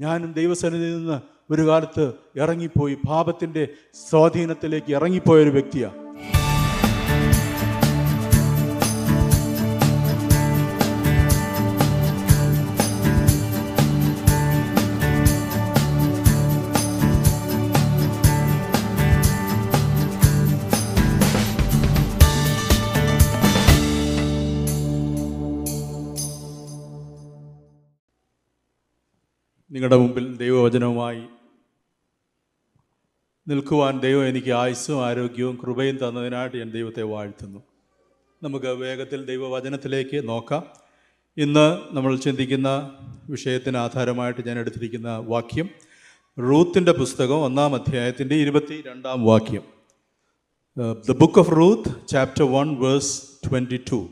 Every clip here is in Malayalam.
ഞാനും ദൈവസന്നിധിയിൽ നിന്ന് ഒരു കാലത്ത് ഇറങ്ങിപ്പോയി. പാപത്തിന്റെ സ്വാധീനത്തിലേക്ക് ഇറങ്ങിപ്പോയ ഒരു വ്യക്തിയാണ് നിങ്ങളുടെ മുമ്പിൽ ദൈവവചനവുമായി നിൽക്കുവാൻ ദൈവം എനിക്ക് ആയുസ്സും ആരോഗ്യവും കൃപയും തന്നതിനായിട്ട് ഞാൻ ദൈവത്തെ വാഴ്ത്തുന്നു. നമുക്ക് വേഗത്തിൽ ദൈവവചനത്തിലേക്ക് നോക്കാം. ഇന്ന് നമ്മൾ ചിന്തിക്കുന്ന വിഷയത്തിന് ആധാരമായിട്ട് ഞാൻ എടുത്തിരിക്കുന്ന വാക്യം റൂത്തിന്റെ പുസ്തകം ഒന്നാം അധ്യായത്തിന്റെ ഇരുപത്തി രണ്ടാം വാക്യം. The book of Ruth chapter one verse twenty two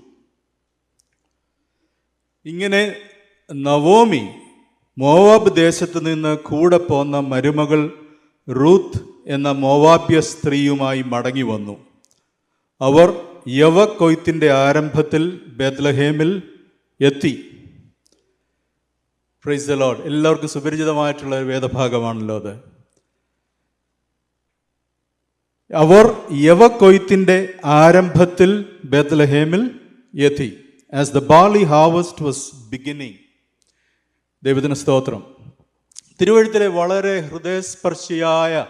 ഇങ്ങനെ നവോമി മോവാബ് ദേശത്ത് നിന്ന് കൂടെ പോന്ന മരുമകൾ റൂത്ത് എന്ന മോവാബ്യ സ്ത്രീയുമായി മടങ്ങി വന്നു. അവർ യവ യവക്കൊയ്ത്തിന്റെ ആരംഭത്തിൽ ബെത്ലഹേമിൽ എത്തി. പ്രൈസ് ലോഡ് എല്ലാവർക്കും സുപരിചിതമായിട്ടുള്ള ഒരു വേദഭാഗമാണല്ലോ അത്. അവർ യവ യവക്കൊയ്ത്തിന്റെ ആരംഭത്തിൽ ബെത്ലഹേമിൽ എത്തി. As the barley harvest was beginning ദൈവത്തിന് സ്തോത്രം. തിരുവഴുത്തിലെ വളരെ ഹൃദയസ്പർശിയായ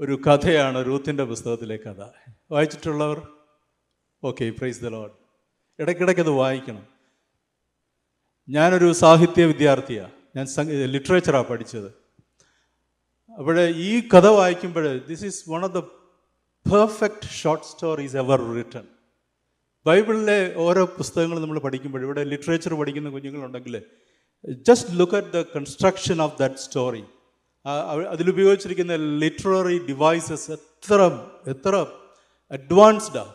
ഒരു കഥയാണ് റൂത്തിന്റെ പുസ്തകത്തിലെ കഥ. വായിച്ചിട്ടുള്ളവർ? ഓക്കെ പ്രൈസ് ദ ലോഡ് ഇടയ്ക്കിടയ്ക്ക് അത് വായിക്കണം. ഞാനൊരു സാഹിത്യ വിദ്യാർത്ഥിയാണ് ഞാൻ ലിറ്ററേച്ചറാണ് പഠിച്ചത്. അവിടെ ഈ കഥ വായിക്കുമ്പോൾ this is one of the perfect short stories ever written ബൈബിളിലെ ഓരോ പുസ്തകങ്ങൾ നമ്മൾ പഠിക്കുമ്പോൾ ഇവിടെ ലിറ്ററേച്ചർ പഠിക്കുന്ന കുഞ്ഞുങ്ങളുണ്ടെങ്കിൽ just look at the construction of that story അതിലുപയോഗിച്ചിരിക്കുന്ന literary devices എത്ര എത്ര അഡ്വാൻസ്ഡാണ്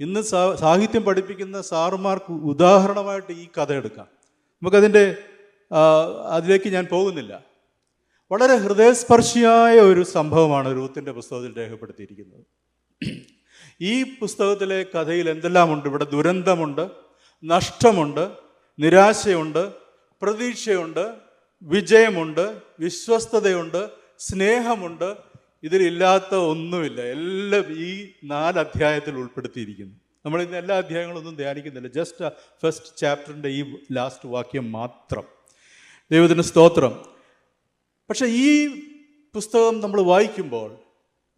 ഇന്ന് സാഹിത്യം പഠിപ്പിക്കുന്ന സാറുമാർക്ക് ഉദാഹരണമായിട്ട് ഈ കഥ എടുക്കാം. നമുക്കതിന്റെ അതിലേക്ക് ഞാൻ പോകുന്നില്ല. വളരെ ഹൃദയസ്പർശിയായ ഒരു സംഭവമാണ് രൂത്തിന്റെ പുസ്തകത്തിൽ രേഖപ്പെടുത്തിയിരിക്കുന്നത്. ഈ പുസ്തകത്തിലെ കഥയിൽ എന്തെല്ലാമുണ്ട്? ഇവിടെ ദുരന്തമുണ്ട് നഷ്ടമുണ്ട് നിരാശയുണ്ട് പ്രതീക്ഷയുണ്ട് വിജയമുണ്ട് വിശ്വസ്തതയുണ്ട് സ്നേഹമുണ്ട്. ഇതിലില്ലാത്ത ഒന്നുമില്ല. എല്ലാം ഈ നാല് അധ്യായത്തിൽ ഉൾപ്പെടുത്തിയിരിക്കുന്നു. നമ്മൾ ഇന്ന് എല്ലാ അധ്യായങ്ങളൊന്നും ധ്യാനിക്കുന്നില്ല. ജസ്റ്റ് ഫസ്റ്റ് ചാപ്റ്ററിന്റെ ഈ ലാസ്റ്റ് വാക്യം മാത്രം. ദൈവത്തിന് സ്തോത്രം. പക്ഷേ ഈ പുസ്തകം നമ്മൾ വായിക്കുമ്പോൾ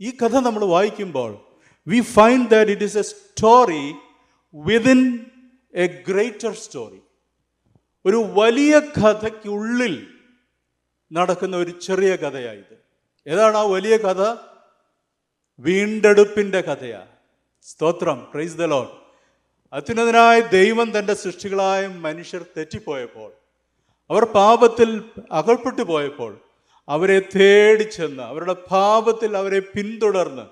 ഈ കഥ നമ്മൾ വായിക്കുമ്പോൾ we find that it is a story within a greater story ഒരു വലിയ കഥയ്ക്കുള്ളിൽ നടക്കുന്ന ഒരു ചെറിയ കഥയായത് ഏതാണ് ആ വലിയ കഥ? വീണ്ടെടുപ്പിന്റെ കഥയാ. സ്തോത്രം പ്രൈസ് ദ ലോഡ്. അത്യുന്നതനായ ദൈവം തന്റെ സൃഷ്ടികളായ മനുഷ്യർ തെറ്റിപ്പോയപ്പോൾ അവർ പാപത്തിൽ അകൽപ്പെട്ടു പോയപ്പോൾ അവരെ തേടി ചെന്ന് അവരുടെ പാപത്തിൽ അവരെ പിന്തുടർന്ന്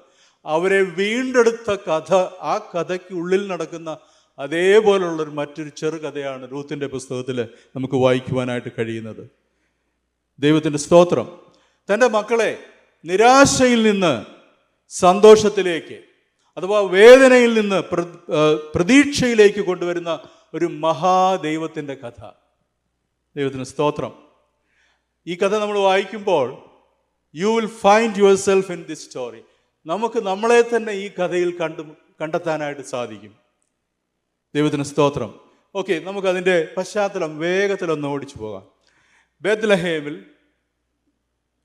അവരെ വീണ്ടെടുത്ത കഥ ആ കഥയ്ക്കുള്ളിൽ നടക്കുന്ന അതേപോലുള്ളൊരു മറ്റൊരു ചെറുകഥയാണ് റൂത്തിന്റെ പുസ്തകത്തിൽ നമുക്ക് വായിക്കുവാനായിട്ട് കഴിയുന്നത്. ദൈവത്തിന്റെ സ്തോത്രം. തന്റെ മക്കളെ നിരാശയിൽ നിന്ന് സന്തോഷത്തിലേക്ക് അഥവാ വേദനയിൽ നിന്ന് പ്ര- പ്രതീക്ഷയിലേക്ക് കൊണ്ടുവരുന്ന ഒരു മഹാദൈവത്തിന്റെ കഥ. ദൈവത്തിന് സ്തോത്രം. ഈ കഥ നമ്മൾ വായിക്കുമ്പോൾ you will find your self in this story നമുക്ക് നമ്മളെ തന്നെ ഈ കഥയിൽ കണ്ടു കണ്ടെത്താനായിട്ട് സാധിക്കും. ദൈവത്തിന് സ്തോത്രം. ഓക്കെ നമുക്ക് അതിന്റെ പശ്ചാത്തലം വേഗത്തിലൊന്ന് ഓടിച്ചു പോകാം. ബേദ്ലഹേമിൽ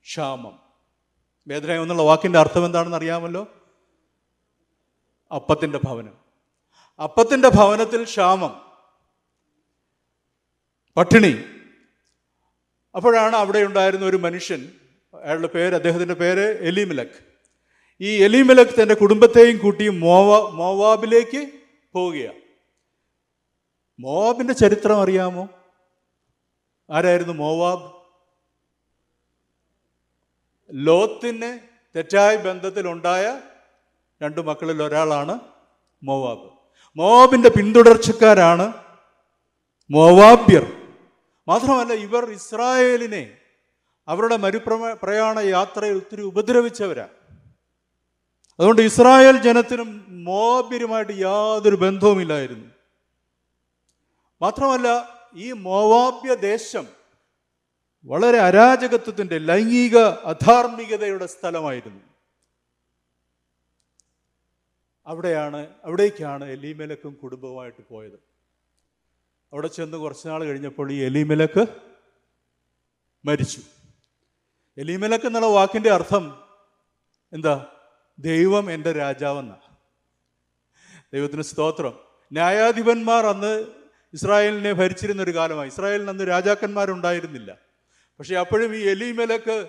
ക്ഷാമം. ബേദ്ലഹേം എന്നുള്ള വാക്കിന്റെ അർത്ഥം എന്താണെന്ന് അറിയാമല്ലോ? അപ്പത്തിന്റെ ഭവനം. അപ്പത്തിന്റെ ഭവനത്തിൽ ക്ഷാമം. പട്ടിണി. അപ്പോഴാണ് അവിടെ ഉണ്ടായിരുന്ന ഒരു മനുഷ്യൻ അയാളുടെ പേര് അദ്ദേഹത്തിന്റെ പേര് എലിമിലക് ഈ എലിമിലക് തന്റെ കുടുംബത്തെയും കൂട്ടി മോവാ മോവാബിലേക്ക് പോവുകയാണ്. മോവാബിന്റെ ചരിത്രം അറിയാമോ? ആരായിരുന്നു മോവാബ്? ലോത്തിന് തെറ്റായ ബന്ധത്തിലുണ്ടായ രണ്ട് മക്കളിൽ ഒരാളാണ് മോവാബ്. മോവാബിന്റെ പിന്തുടർച്ചക്കാരാണ് മോവാബ്യർ. മാത്രമല്ല ഇവർ ഇസ്രായേലിനെ അവരുടെ മരുപ്രമ പ്രയാണ യാത്രയിൽ ഒത്തിരി ഉപദ്രവിച്ചവരാണ് അതുകൊണ്ട് ഇസ്രായേൽ ജനത്തിനും മോബിരുമായിട്ട് യാതൊരു ബന്ധവുമില്ലായിരുന്നു. മാത്രമല്ല ഈ മോവാബ്യ ദേശം വളരെ അരാജകത്വത്തിന്റെ ലൈംഗിക അധാർമികതയുടെ സ്ഥലമായിരുന്നു. അവിടെയാണ് അവിടേക്കാണ് എലിമലക്കും കുടുംബവുമായിട്ട് പോയത്. അവിടെ ചെന്ന് കുറച്ച് നാൾ കഴിഞ്ഞപ്പോൾ ഈ എലിമലക്ക് മരിച്ചു. എലിമലക്ക് എന്നുള്ള വാക്കിന്റെ അർത്ഥം എന്താ? ദൈവം എന്റെ രാജാവെന്ന. ദൈവത്തിന് സ്തോത്രം. ന്യായാധിപന്മാർ അന്ന് ഇസ്രായേലിനെ ഭരിച്ചിരുന്ന ഒരു കാലമായി. ഇസ്രായേലിന് അന്ന് രാജാക്കന്മാരുണ്ടായിരുന്നില്ല. പക്ഷെ അപ്പോഴും ഈ എലീമലക്ക്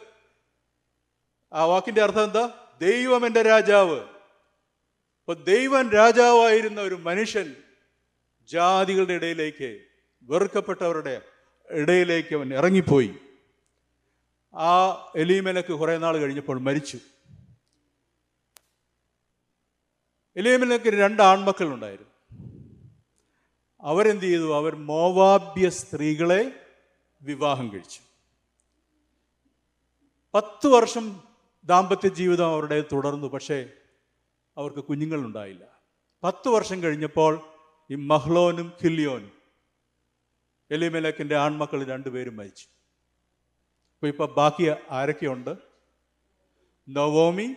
ആ വാക്കിന്റെ അർത്ഥം എന്താ? ദൈവം എന്റെ രാജാവ്. അപ്പൊ ദൈവം രാജാവായിരുന്ന ഒരു മനുഷ്യൻ ജാതികളുടെ ഇടയിലേക്ക് വെറുക്കപ്പെട്ടവരുടെ ഇടയിലേക്ക് അവൻ ഇറങ്ങിപ്പോയി. ആ എലീമലക്ക് കുറേ നാൾ കഴിഞ്ഞപ്പോൾ മരിച്ചു. എലീമലക്ക് രണ്ട് ആൺമക്കളുണ്ടായിരുന്നു. അവരെന്ത് ചെയ്തു അവർ മോവാബ്യ സ്ത്രീകളെ വിവാഹം കഴിച്ചു. പത്ത് വർഷം ദാമ്പത്യ ജീവിതം അവരുടെ തുടർന്നു പക്ഷേ അവർക്ക് കുഞ്ഞുങ്ങളുണ്ടായില്ല. പത്ത് വർഷം കഴിഞ്ഞപ്പോൾ ഈ മഹ്ലോനും ഖില്യോനും എലിമലക്കിന്റെ ആൺമക്കൾ രണ്ടുപേരും മരിച്ചു. അപ്പോൾ ഇപ്പം ബാക്കി ആരൊക്കെയുണ്ട്? നവോമി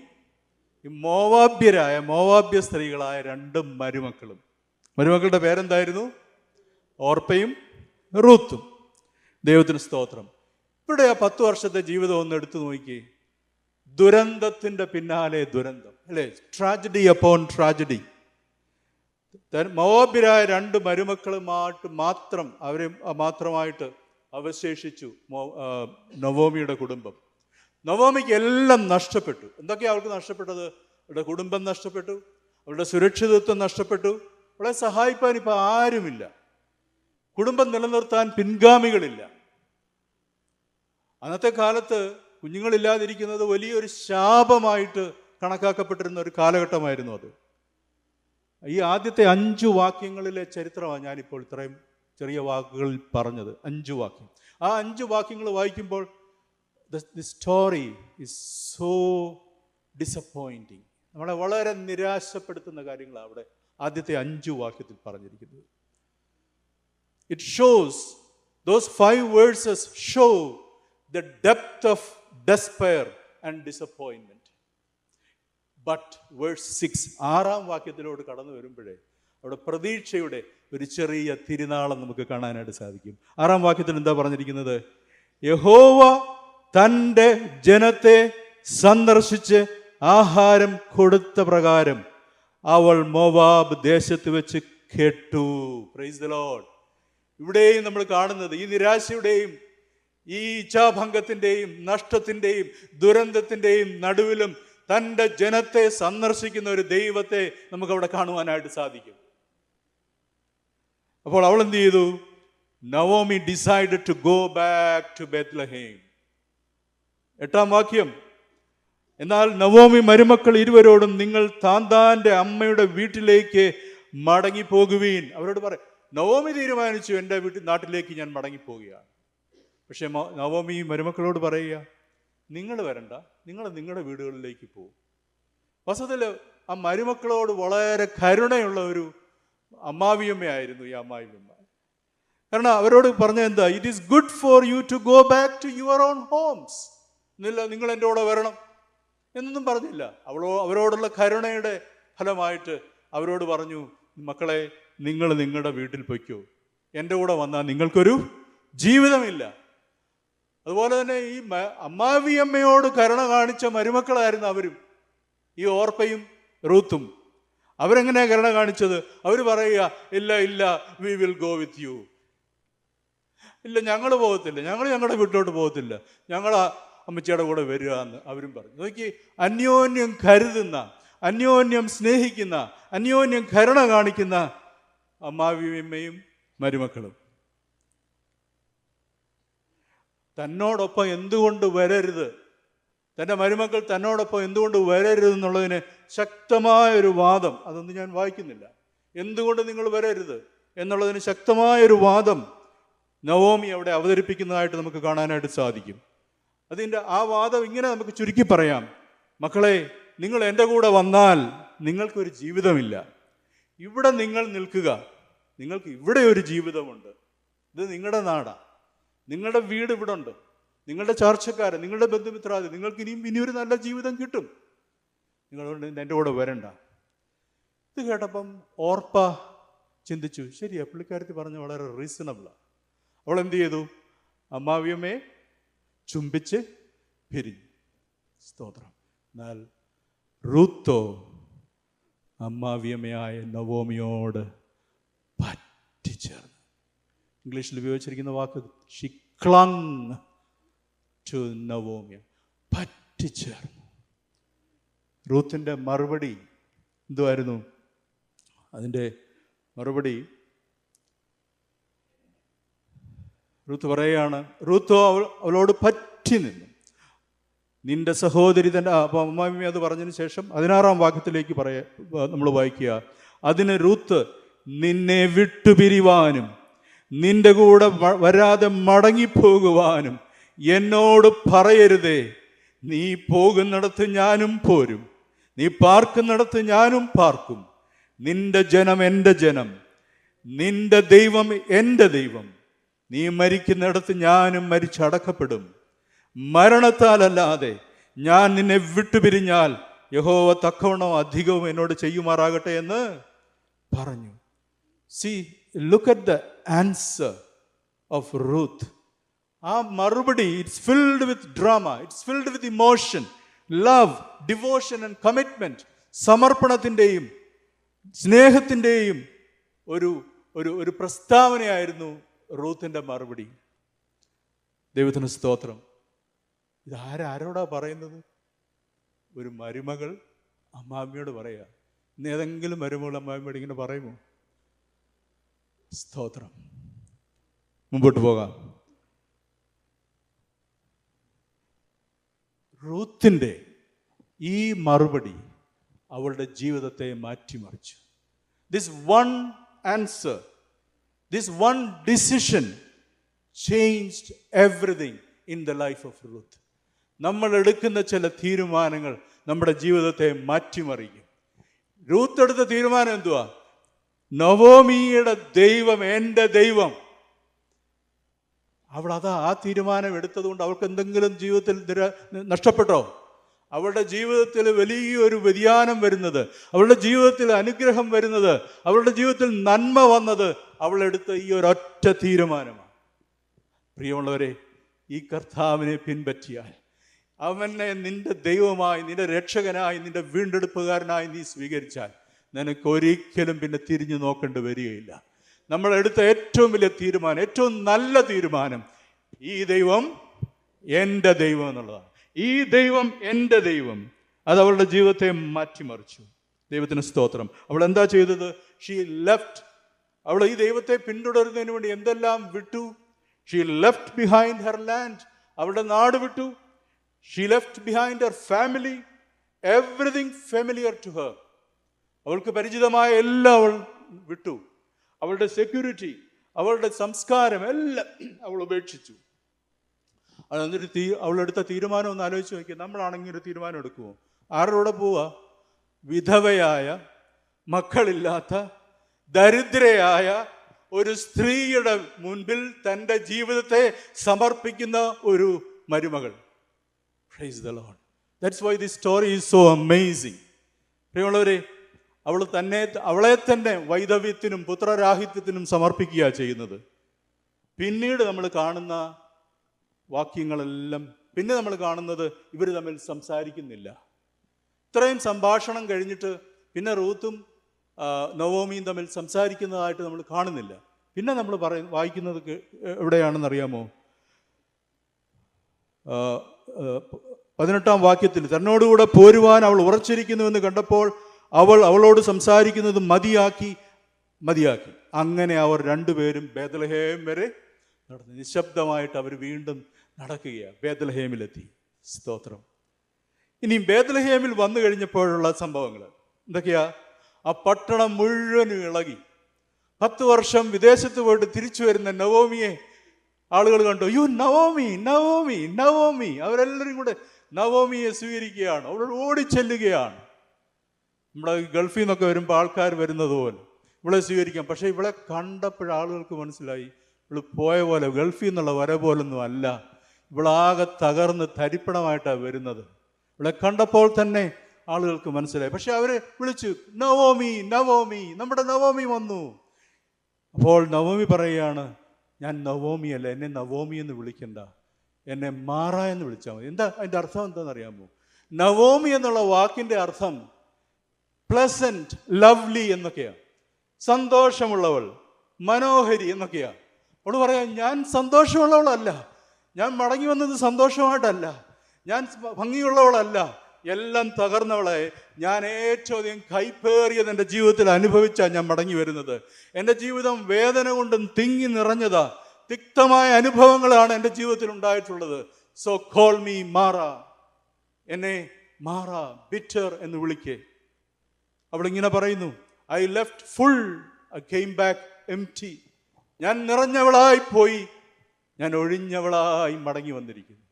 ഈ മോവാബ്യരായ മോവാബ്യ സ്ത്രീകളായ രണ്ട് മരുമക്കളും. മരുമക്കളുടെ പേരെന്തായിരുന്നു? ഓർപ്പയും റൂത്തും. ദൈവത്തിന് സ്തോത്രം. ഇവിടെ ആ പത്ത് വർഷത്തെ ജീവിതം ഒന്ന് എടുത്തു നോക്കി ദുരന്തത്തിന്റെ പിന്നാലെ ദുരന്തം അല്ലേ? ട്രാജഡി അപ്പോൺ ട്രാജഡി മോബിരായ രണ്ട് മരുമക്കളുമായിട്ട് മാത്രം അവരെ മാത്രമായിട്ട് അവശേഷിച്ചു നവോമിയുടെ കുടുംബം. നവോമിക്ക് എല്ലാം നഷ്ടപ്പെട്ടു. എന്തൊക്കെയാണ് അവൾക്ക് നഷ്ടപ്പെട്ടത്? അവരുടെ കുടുംബം നഷ്ടപ്പെട്ടു. അവരുടെ സുരക്ഷിതത്വം നഷ്ടപ്പെട്ടു. അവളെ സഹായിപ്പാൻ ഇപ്പൊ ആരുമില്ല. കുടുംബം നിലനിർത്താൻ പിൻഗാമികളില്ല. അന്നത്തെ കാലത്ത് കുഞ്ഞുങ്ങളില്ലാതിരിക്കുന്നത് വലിയൊരു ശാപമായിട്ട് കണക്കാക്കപ്പെട്ടിരുന്ന ഒരു കാലഘട്ടമായിരുന്നു അത്. ഈ ആദ്യത്തെ അഞ്ചു വാക്യങ്ങളിലെ ചരിത്രമാണ് ഞാനിപ്പോൾ ഇത്രയും ചെറിയ വാക്കുകളിൽ പറഞ്ഞത്. അഞ്ചു വാക്യം. ആ അഞ്ചു വാക്യങ്ങൾ വായിക്കുമ്പോൾ the story is so disappointing നമ്മളെ വളരെ നിരാശപ്പെടുത്തുന്ന കാര്യങ്ങളാണ് അവിടെ ആദ്യത്തെ അഞ്ചു വാക്യത്തിൽ പറഞ്ഞിരിക്കുന്നത് it shows those five verses show the depth of despair and disappointment but verse six ആറാം വാക്യത്തിലോട് കടന്നു വരുമ്പോഴേ അവിടെ പ്രതീക്ഷയുടെ ഒരു ചെറിയ തിരുനാളം നമുക്ക് കാണാനായിട്ട് സാധിക്കും. ആറാം വാക്യത്തിൽ എന്താ പറഞ്ഞിരിക്കുന്നത്? യഹോവ തന്റെ ജനത്തെ സന്ദർശിച്ച് ആഹാരം കൊടുത്ത പ്രകാരം അവൾ മോവാബ് ദേശത്ത് വെച്ച് കേട്ടു. പ്രൈസ് ദ ലോഡ് ഇവിടെയും നമ്മൾ കാണുന്നത് ഈ നിരാശയുടെയും ഈ ഇച്ഛാഭംഗത്തിന്റെയും നഷ്ടത്തിന്റെയും ദുരന്തത്തിന്റെയും നടുവിലും തന്റെ ജനത്തെ സന്ദർശിക്കുന്ന ഒരു ദൈവത്തെ നമുക്ക് അവിടെ കാണുവാനായിട്ട് സാധിക്കും. അപ്പോൾ അവൾ എന്ത് ചെയ്തു? Naomi decide to go back to Bethlehem എട്ടാം വാക്യം. എന്നാൽ നവോമി മരുമക്കൾ ഇരുവരോടും നിങ്ങൾ താന്താന്റെ അമ്മയുടെ വീട്ടിലേക്ക് മടങ്ങിപ്പോകുവീൻ. അവരോട് പറ നവോമി തീരുമാനിച്ചു എന്റെ വീട്ടിൽ നാട്ടിലേക്ക് ഞാൻ മടങ്ങിപ്പോവുകയാണ് പക്ഷെ നവോമി മരുമക്കളോട് പറയുക നിങ്ങൾ വരണ്ട നിങ്ങൾ നിങ്ങളുടെ വീടുകളിലേക്ക് പോകും വസ്തുതയിൽ ആ മരുമക്കളോട് വളരെ കരുണയുള്ള ഒരു അമ്മാവിയമ്മയായിരുന്നു ഈ അമ്മാവിയമ്മ കാരണം അവരോട് പറഞ്ഞ എന്താ it is good for you to go back to your own homes നിങ്ങൾ എന്റെ കൂടെ വരണം. എന്നൊന്നും പറഞ്ഞില്ല. അവളോ അവരോടുള്ള കരുണയുടെ ഫലമായിട്ട് അവരോട് പറഞ്ഞു മക്കളെ നിങ്ങൾ നിങ്ങളുടെ വീട്ടിൽ പൊയ്ക്കോ. എന്റെ കൂടെ വന്നാൽ നിങ്ങൾക്കൊരു ജീവിതമില്ല. അതുപോലെ തന്നെ ഈ അമ്മാവിയമ്മയോട് കരുണ കാണിച്ച മരുമക്കളായിരുന്നു അവരും. ഈ ഓർപ്പയും റൂത്തും. അവരെങ്ങനെയാണ് കരുണ കാണിച്ചത്? അവർ പറയുക ഇല്ല ഇല്ല we will go with you ഇല്ല ഞങ്ങൾ പോകത്തില്ല. ഞങ്ങൾ ഞങ്ങളുടെ വീട്ടിലോട്ട് പോകത്തില്ല. ഞങ്ങൾ അമ്മച്ചിയുടെ കൂടെ വരിക എന്ന് അവരും പറഞ്ഞു. നോക്കി അന്യോന്യം കരുതുന്ന അന്യോന്യം സ്നേഹിക്കുന്ന അന്യോന്യം കരുണ കാണിക്കുന്ന അമ്മാവിയമ്മയും മരുമക്കളും. തന്നോടൊപ്പം എന്തുകൊണ്ട് വരരുത്? തന്റെ മരുമക്കൾ തന്നോടൊപ്പം എന്തുകൊണ്ട് വരരുത് എന്നുള്ളതിന് ശക്തമായ ഒരു വാദം അതൊന്നും ഞാൻ വായിക്കുന്നില്ല. എന്തുകൊണ്ട് നിങ്ങൾ വരരുത് എന്നുള്ളതിന് ശക്തമായൊരു വാദം നവോമി അവിടെ അവതരിപ്പിക്കുന്നതായിട്ട് നമുക്ക് കാണാനായിട്ട് സാധിക്കും. അതിന്റെ ആ വാദം ഇങ്ങനെ നമുക്ക് ചുരുക്കി പറയാം. മക്കളെ നിങ്ങൾ എന്റെ കൂടെ വന്നാൽ നിങ്ങൾക്കൊരു ജീവിതമില്ല. ഇവിടെ നിങ്ങൾ നിൽക്കുക. നിങ്ങൾക്ക് ഇവിടെ ഒരു ജീവിതമുണ്ട്. ഇത് നിങ്ങളുടെ നാടാണ് നിങ്ങളുടെ വീട് ഇവിടെ ഉണ്ട്. നിങ്ങളുടെ ചാർച്ചക്കാരൻ നിങ്ങളുടെ ബന്ധുമിത്രാദി നിങ്ങൾക്ക് ഇനിയും ഇനിയൊരു നല്ല ജീവിതം കിട്ടും. നിങ്ങളോട് എന്റെ കൂടെ വരണ്ട. ഇത് കേട്ടപ്പം ഓർപ്പ ചിന്തിച്ചു ശരിയാ പുള്ളിക്കാരത്തി പറഞ്ഞ വളരെ റീസണബിളാണ് അവൾ എന്ത് ചെയ്തു? അമ്മാവിയമ്മയെ ചുംബിച്ച് പിരിഞ്ഞു. സ്തോത്രം. എന്നാൽ റൂത്തോ അമ്മാവിയമ്മയായ നവോമിയോട് പറ്റിച്ചേർന്നു. ഇംഗ്ലീഷിൽ ഉപയോഗിച്ചിരിക്കുന്ന വാക്ക് ഷി ക്ലങ് ടു നവോമിയ. പറ്റിച്ചേർന്നു. റൂത്തിന്റെ മറുപടി എന്തുമായിരുന്നു അതിന്റെ മറുപടി റൂത്ത് പറയുകയാണ് റൂത്തോ അവൾ അവളോട് പറ്റി നിന്നു. നിന്റെ സഹോദരി തന്റെ അപ്പം അമ്മാമ്മ അത് പറഞ്ഞതിന് ശേഷം പതിനാറാം വാക്യത്തിലേക്ക് പറയ നമ്മൾ വായിക്കുക. അതിന് റൂത്ത് നിന്നെ വിട്ടുപിരിവാനും നിന്റെ കൂടെ വരാതെ മടങ്ങിപ്പോകുവാനും എന്നോട് പറയരുതേ. നീ പോകുന്നിടത്ത് ഞാനും പോരും. നീ പാർക്കുന്നിടത്ത് ഞാനും പാർക്കും. നിന്റെ ജനം എന്റെ ജനം. നിന്റെ ദൈവം എന്റെ ദൈവം. നീ മരിക്കുന്നിടത്ത് ഞാനും മരിച്ചടക്കപ്പെടും മരണത്താലല്ലാതെ ഞാൻ നിന്നെ വിട്ടുപിരിഞ്ഞാൽ യഹോവ തക്കവണോ അധികവും എന്നോട് ചെയ്യുമാറാകട്ടെ എന്ന് പറഞ്ഞു. See look at the answer of Ruth ആ മറുപടി it's filled with drama it's filled with emotion love devotion and commitment സമർപ്പണത്തിന്റെയും സ്നേഹത്തിന്റെയും ഒരു ഒരു ഒരു പ്രസ്താവനയായിരുന്നു റൂത്തിന്റെ മറുപടി. ദൈവത്തിന് സ്തോത്രം. ഇത് ആരാരോടാ പറയുന്നത്? ഒരു മരുമകൾ അമ്മാമ്മയോട് പറയുക ഇന്ന് ഏതെങ്കിലും മരുമകൾ അമ്മാമ്മയോട് ഇങ്ങനെ പറയുമോ? സ്തോത്രം. മുമ്പോട്ട് പോകാം. റൂത്തിന്റെ ഈ മറുപടി അവളുടെ ജീവിതത്തെ മാറ്റിമറിച്ചു. This one answer this one decision changed everything in the life of Ruth നമ്മൾ എടുക്കുന്ന ചില തീരുമാനങ്ങൾ നമ്മുടെ ജീവിതത്തെ മാറ്റിമറിക്കും. റൂത്ത് എടുത്ത തീരുമാനം എന്തുവാ? നവോമിയുടെ ദൈവം എന്റെ ദൈവം. അവൾ അതാ ആ തീരുമാനം എടുത്തതുകൊണ്ട് അവൾക്ക് എന്തെങ്കിലും ജീവിതത്തിൽ നഷ്ടപ്പെട്ടോ? അവളുടെ ജീവിതത്തിൽ വലിയൊരു വ്യതിയാനം വരുന്നത് അവരുടെ ജീവിതത്തിൽ അനുഗ്രഹം വരുന്നത് അവരുടെ ജീവിതത്തിൽ നന്മ വന്നത് അവളെടുത്ത ഈ ഒരൊറ്റ തീരുമാനമാണ്. പ്രിയമുള്ളവരെ ഈ കർത്താവിനെ പിൻപറ്റിയാൽ അവനെ നിന്റെ ദൈവമായി നിന്റെ രക്ഷകനായി നിന്റെ വീണ്ടെടുപ്പുകാരനായി നീ സ്വീകരിച്ചാൽ നിനക്ക് ഒരിക്കലും പിന്നെ തിരിഞ്ഞു നോക്കേണ്ടി വരികയില്ല. നമ്മൾ എടുത്ത ഏറ്റവും വലിയ തീരുമാനം ഏറ്റവും നല്ല തീരുമാനം ഈ ദൈവം എന്റെ ദൈവം എന്നുള്ളതാണ്. ഈ ദൈവം എന്റെ ദൈവം. അത് അവളുടെ ജീവിതത്തെ മാറ്റിമറിച്ചു. ദൈവത്തിന് സ്തോത്രം. അവൾ എന്താ ചെയ്തത്? ഷീ ലെഫ്റ്റ് അവൾ ഈ ദൈവത്തെ പിന്തുടരുന്നതിന് വേണ്ടി എന്തെല്ലാം വിട്ടു? She left behind her land അവളുടെ നാട് വിട്ടു. She left behind her family everything familiar to her അവൾക്ക് പരിചിതമായ എല്ലാം അവൾ വിട്ടു. അവളുടെ സെക്യൂരിറ്റി അവളുടെ സംസ്കാരം എല്ലാം അവൾ ഉപേക്ഷിച്ചു. അത് എന്നിട്ട് തീ അവളെടുത്ത തീരുമാനം ഒന്ന് ആലോചിച്ച് നോക്കിയാൽ നമ്മളാണെങ്കിൽ ഒരു തീരുമാനം എടുക്കുമോ ആരുടെ പോവാ? വിധവയായ മക്കളില്ലാത്ത ദരിദ്രയായ ഒരു സ്ത്രീയുടെ മുൻപിൽ തന്റെ ജീവിതത്തെ സമർപ്പിക്കുന്ന ഒരു മരുമകൾ. Praise that's why the story is so amazing പ്രിയമുള്ളവരെ അവൾ തന്നെ അവളെ തന്നെ വൈദവ്യത്തിനും പുത്രരാഹിത്യത്തിനും സമർപ്പിക്കുക ചെയ്യുന്നത്. പിന്നീട് നമ്മൾ കാണുന്ന വാക്യങ്ങളെല്ലാം പിന്നെ നമ്മൾ കാണുന്നത് ഇവർ തമ്മിൽ സംസാരിക്കുന്നില്ല. ഇത്രയും സംഭാഷണം കഴിഞ്ഞിട്ട് പിന്നെ റൂത്തും നവോമിയും തമ്മിൽ സംസാരിക്കുന്നതായിട്ട് നമ്മൾ കാണുന്നില്ല. പിന്നെ നമ്മൾ പറയ വായിക്കുന്നത് എവിടെയാണെന്ന് അറിയാമോ പതിനെട്ടാം വാക്യത്തിൽ തന്നോടുകൂടെ പോരുവാൻ അവൾ ഉറച്ചിരിക്കുന്നുവെന്ന് കണ്ടപ്പോൾ അവൾ അവളോട് സംസാരിക്കുന്നത് മതിയാക്കി മതിയാക്കി. അങ്ങനെ അവർ രണ്ടുപേരും ബേദലഹേം വരെ നടന്നു. നിശബ്ദമായിട്ട് അവർ വീണ്ടും നടക്കുകയാണ് ബേദലഹേമിലെത്തി സ്തോത്രം. ഇനി ബേദലഹേമിൽ വന്നു കഴിഞ്ഞപ്പോഴുള്ള സംഭവങ്ങൾ. എന്തൊക്കെയാ? ആ പട്ടണം മുഴുവനും ഇളകി. പത്ത് വർഷം വിദേശത്ത് പോയിട്ട് തിരിച്ചു വരുന്ന നവോമിയെ ആളുകൾ കണ്ടു. You Naomi Naomi Naomi. അവരെല്ലാവരും കൂടെ നവോമിയെ സ്വീകരിക്കുകയാണ്. അവളോട് ഓടിച്ചെല്ലുകയാണ്. നമ്മുടെ ഗൾഫിൽ നിന്നൊക്കെ വരുമ്പോൾ ആൾക്കാർ വരുന്നത് പോലെ ഇവളെ സ്വീകരിക്കാം. പക്ഷേ ഇവളെ കണ്ടപ്പോഴാളുകൾക്ക് മനസ്സിലായി. ഇവൾ പോയ പോലെ ഗൾഫിൽ നിന്നുള്ള വര പോലൊന്നും അല്ല. ഇവളാകെ തകർന്ന് തരിപ്പണമായിട്ടാണ് വരുന്നത്. ഇവളെ കണ്ടപ്പോൾ തന്നെ ആളുകൾക്ക് മനസ്സിലായി. പക്ഷെ അവർ വിളിച്ചു നവോമി നവോമി നമ്മുടെ നവോമി വന്നു. അപ്പോൾ നവോമി പറയുകയാണ് ഞാൻ നവോമി അല്ല എന്നെ നവോമി എന്ന് വിളിക്കണ്ട. എന്നെ മാറ എന്ന് വിളിച്ചാൽ മതി. എന്താ അതിന്റെ അർത്ഥം എന്താണെന്ന് അറിയാമോ? നവോമി എന്നുള്ള വാക്കിന്റെ അർത്ഥം പ്ലസന്റ് ലവ്ലി എന്നൊക്കെയാണ് സന്തോഷമുള്ളവൾ മനോഹരി എന്നൊക്കെയാണ് അവൾ പറയാം ഞാൻ സന്തോഷമുള്ളവളല്ല ഞാൻ മടങ്ങി വന്നത് സന്തോഷമായിട്ടല്ല. ഞാൻ ഭംഗിയുള്ളവളല്ല. എല്ലാം തകർന്നവളെ ഞാൻ ഏറ്റവും അധികം കൈപ്പേറിയത് എന്റെ ജീവിതത്തിൽ അനുഭവിച്ചാണ് ഞാൻ മടങ്ങി വരുന്നത്. എന്റെ ജീവിതം വേദന കൊണ്ടും തിങ്ങി നിറഞ്ഞതാ. തിക്തമായ അനുഭവങ്ങളാണ് എന്റെ ജീവിതത്തിൽ ഉണ്ടായിട്ടുള്ളത്. സോ കോൾ മീ മാറ എന്നെ മാറ ബിറ്റർ എന്ന് വിളിക്കേ. അവളിങ്ങനെ പറയുന്നു I left full I came back empty ഞാൻ നിറഞ്ഞവളായി പോയി ഞാൻ ഒഴിഞ്ഞവളായി മടങ്ങി വന്നിരിക്കുന്നു.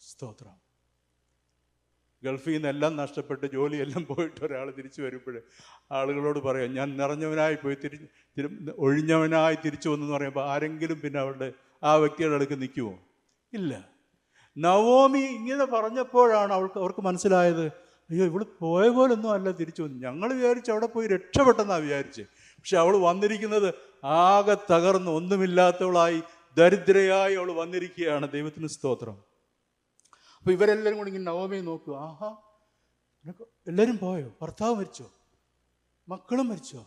സ്തോത്രം. ഗൾഫിൽ നിന്ന് എല്ലാം നഷ്ടപ്പെട്ട് ജോലിയെല്ലാം പോയിട്ട് ഒരാൾ തിരിച്ചു വരുമ്പോൾ ആളുകളോട് പറയാം ഞാൻ നിറഞ്ഞവനായി പോയി തിരി ഒഴിഞ്ഞവനായി തിരിച്ചു വന്നെന്ന് പറയുമ്പോൾ ആരെങ്കിലും പിന്നെ അവളുടെ ആ വ്യക്തിയുടെ അടുക്ക് നിൽക്കുമോ ഇല്ല. നവോമി ഇങ്ങനെ പറഞ്ഞപ്പോഴാണ് അവൾക്ക് അവർക്ക് മനസ്സിലായത് അയ്യോ ഇവിടെ പോയ പോലൊന്നും അല്ല തിരിച്ചു വന്നു ഞങ്ങൾ വിചാരിച്ചു അവിടെ പോയി രക്ഷപ്പെട്ടെന്നാണ് വിചാരിച്ച്. പക്ഷെ അവൾ വന്നിരിക്കുന്നത് ആകെ തകർന്ന് ഒന്നുമില്ലാത്തവളായി ദരിദ്രയായി അവൾ വന്നിരിക്കുകയാണ്. ദൈവത്തിന് സ്തോത്രം. അപ്പൊ ഇവരെല്ലാവരും കൂടി ഇങ്ങനെ നവോമിയെ നോക്കുക. ആഹാ എല്ലാവരും പോയോ? ഭർത്താവ് മരിച്ചോ? മക്കളും മരിച്ചോ?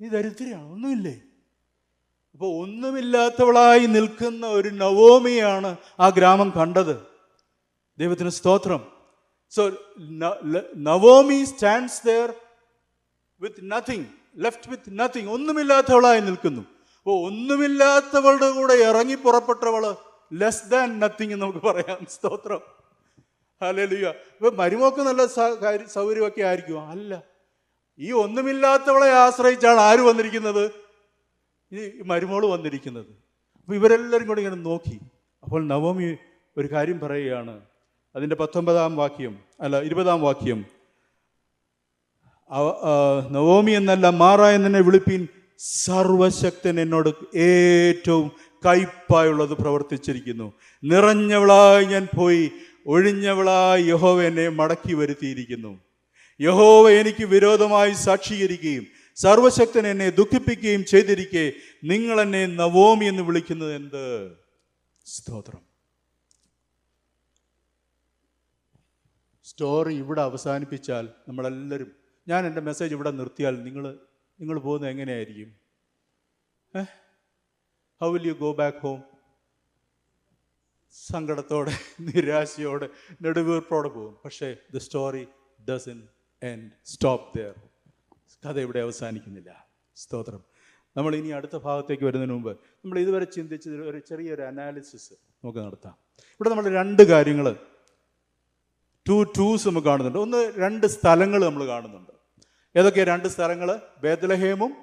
നീ ദരിദ്രയാണ്? ഒന്നുമില്ലേ? അപ്പോൾ ഒന്നുമില്ലാത്തവളായി നിൽക്കുന്ന ഒരു നവോമിയാണ് ആ ഗ്രാമം കണ്ടത്. ദൈവത്തിന് സ്തോത്രം. So Naomi stands there with nothing left with nothing ഒന്നുമില്ലാത്തവളായി നിൽക്കുന്നു. അപ്പോൾ ഒന്നുമില്ലാത്തവളുടെ കൂടെ ഇറങ്ങി പുറപ്പെട്ടവൾ ലെസ് ദാൻ നത്തിങ് നമുക്ക് പറയാം. സ്തോത്രം. ഹല്ലേലൂയ ഇപ്പൊ മരുമോക്ക് നല്ല സൗകര്യമൊക്കെ ആയിരിക്കും അല്ല. ഈ ഒന്നുമില്ലാത്തവളെ ആശ്രയിച്ചാണ് ആര് വന്നിരിക്കുന്നത്? ഈ മരുമോൾ വന്നിരിക്കുന്നത്. അപ്പോൾ ഇവരെല്ലാവരും കൂടി ഇങ്ങനെ നോക്കി. അപ്പോൾ നവമി ഒരു കാര്യം പറയുകയാണ്. അതിന്റെ പത്തൊമ്പതാം വാക്യം അല്ല ഇരുപതാം വാക്യം. നവോമി എന്നല്ല മാറ എന്നെ വിളിപ്പീൻ സർവശക്തൻ എന്നോട് ഏറ്റവും കയ്പായുള്ളത് പ്രവർത്തിച്ചിരിക്കുന്നു. നിറഞ്ഞവളായി ഞാൻ പോയി ഒഴിഞ്ഞവളായി യഹോവ എന്നെ മടക്കി വരുത്തിയിരിക്കുന്നു. യഹോവ എനിക്ക് വിരോധമായി സാക്ഷീകരിക്കുകയും സർവശക്തൻ എന്നെ ദുഃഖിപ്പിക്കുകയും ചെയ്തിരിക്കെ നിങ്ങൾ എന്നെ നവോമി എന്ന് വിളിക്കുന്നത് എന്ത്? സ്തോത്രം. സ്റ്റോറി ഇവിടെ അവസാനിപ്പിച്ചാൽ നമ്മളെല്ലാവരും ഞാൻ എന്റെ മെസ്സേജ് ഇവിടെ നിർത്തിയാൽ നിങ്ങൾ നിങ്ങൾ പോകുന്നത് എങ്ങനെയായിരിക്കും? How will you go back home സങ്കടത്തോടെ നിരാശയോടെ നെടുവീർപ്പോടെ പോകും. പക്ഷേ the story doesn't and stop there കഥ ഇവിടെ അവസാനിക്കുന്നില്ല. സ്തോത്രം. നമ്മൾ ഇനി അടുത്ത ഭാഗത്തേക്ക് വരുന്നതിന് മുമ്പ് നമ്മൾ ഇതുവരെ ചിന്തിച്ച ഒരു ചെറിയൊരു അനാലിസിസ് നമുക്ക് നടത്താം. ഇവിടെ നമ്മൾ രണ്ട് കാര്യങ്ങൾ ടു ടൂസ് നമുക്ക് കാണുന്നുണ്ട്. ഒന്ന് രണ്ട് സ്ഥലങ്ങൾ നമ്മൾ കാണുന്നുണ്ട്. ഏതൊക്കെയാ രണ്ട് സ്ഥലങ്ങൾ ബേദ്ലഹേമും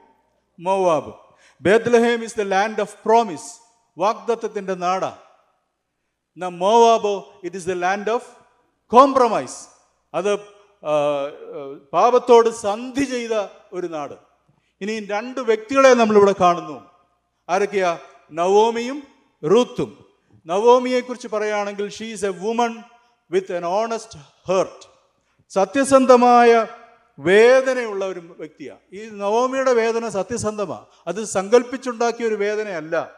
Moab. Bethlehem is the land of promise വാഗ്ദത്തത്തിന്റെ നാടാ. ന മോവാബോ it is the land of compromise അത് പാപത്തോട് സന്ധി ചെയ്ത ഒരു നാട്. ഇനി രണ്ട് വ്യക്തികളെ നമ്മളിവിടെ കാണുന്നു. ആരൊക്കെയാ? നവോമിയും റൂത്തും. നവോമിയെ കുറിച്ച് പറയുകയാണെങ്കിൽ she is a woman with an honest heart സത്യസന്ധമായ വേദനയുള്ള ഒരു വ്യക്തിയാണ് ഈ നവോമിയുടെ വേദന സത്യസന്ധമാണ് അത് സങ്കല്പിച്ചുണ്ടാക്കിയ ഒരു വേദനയല്ല.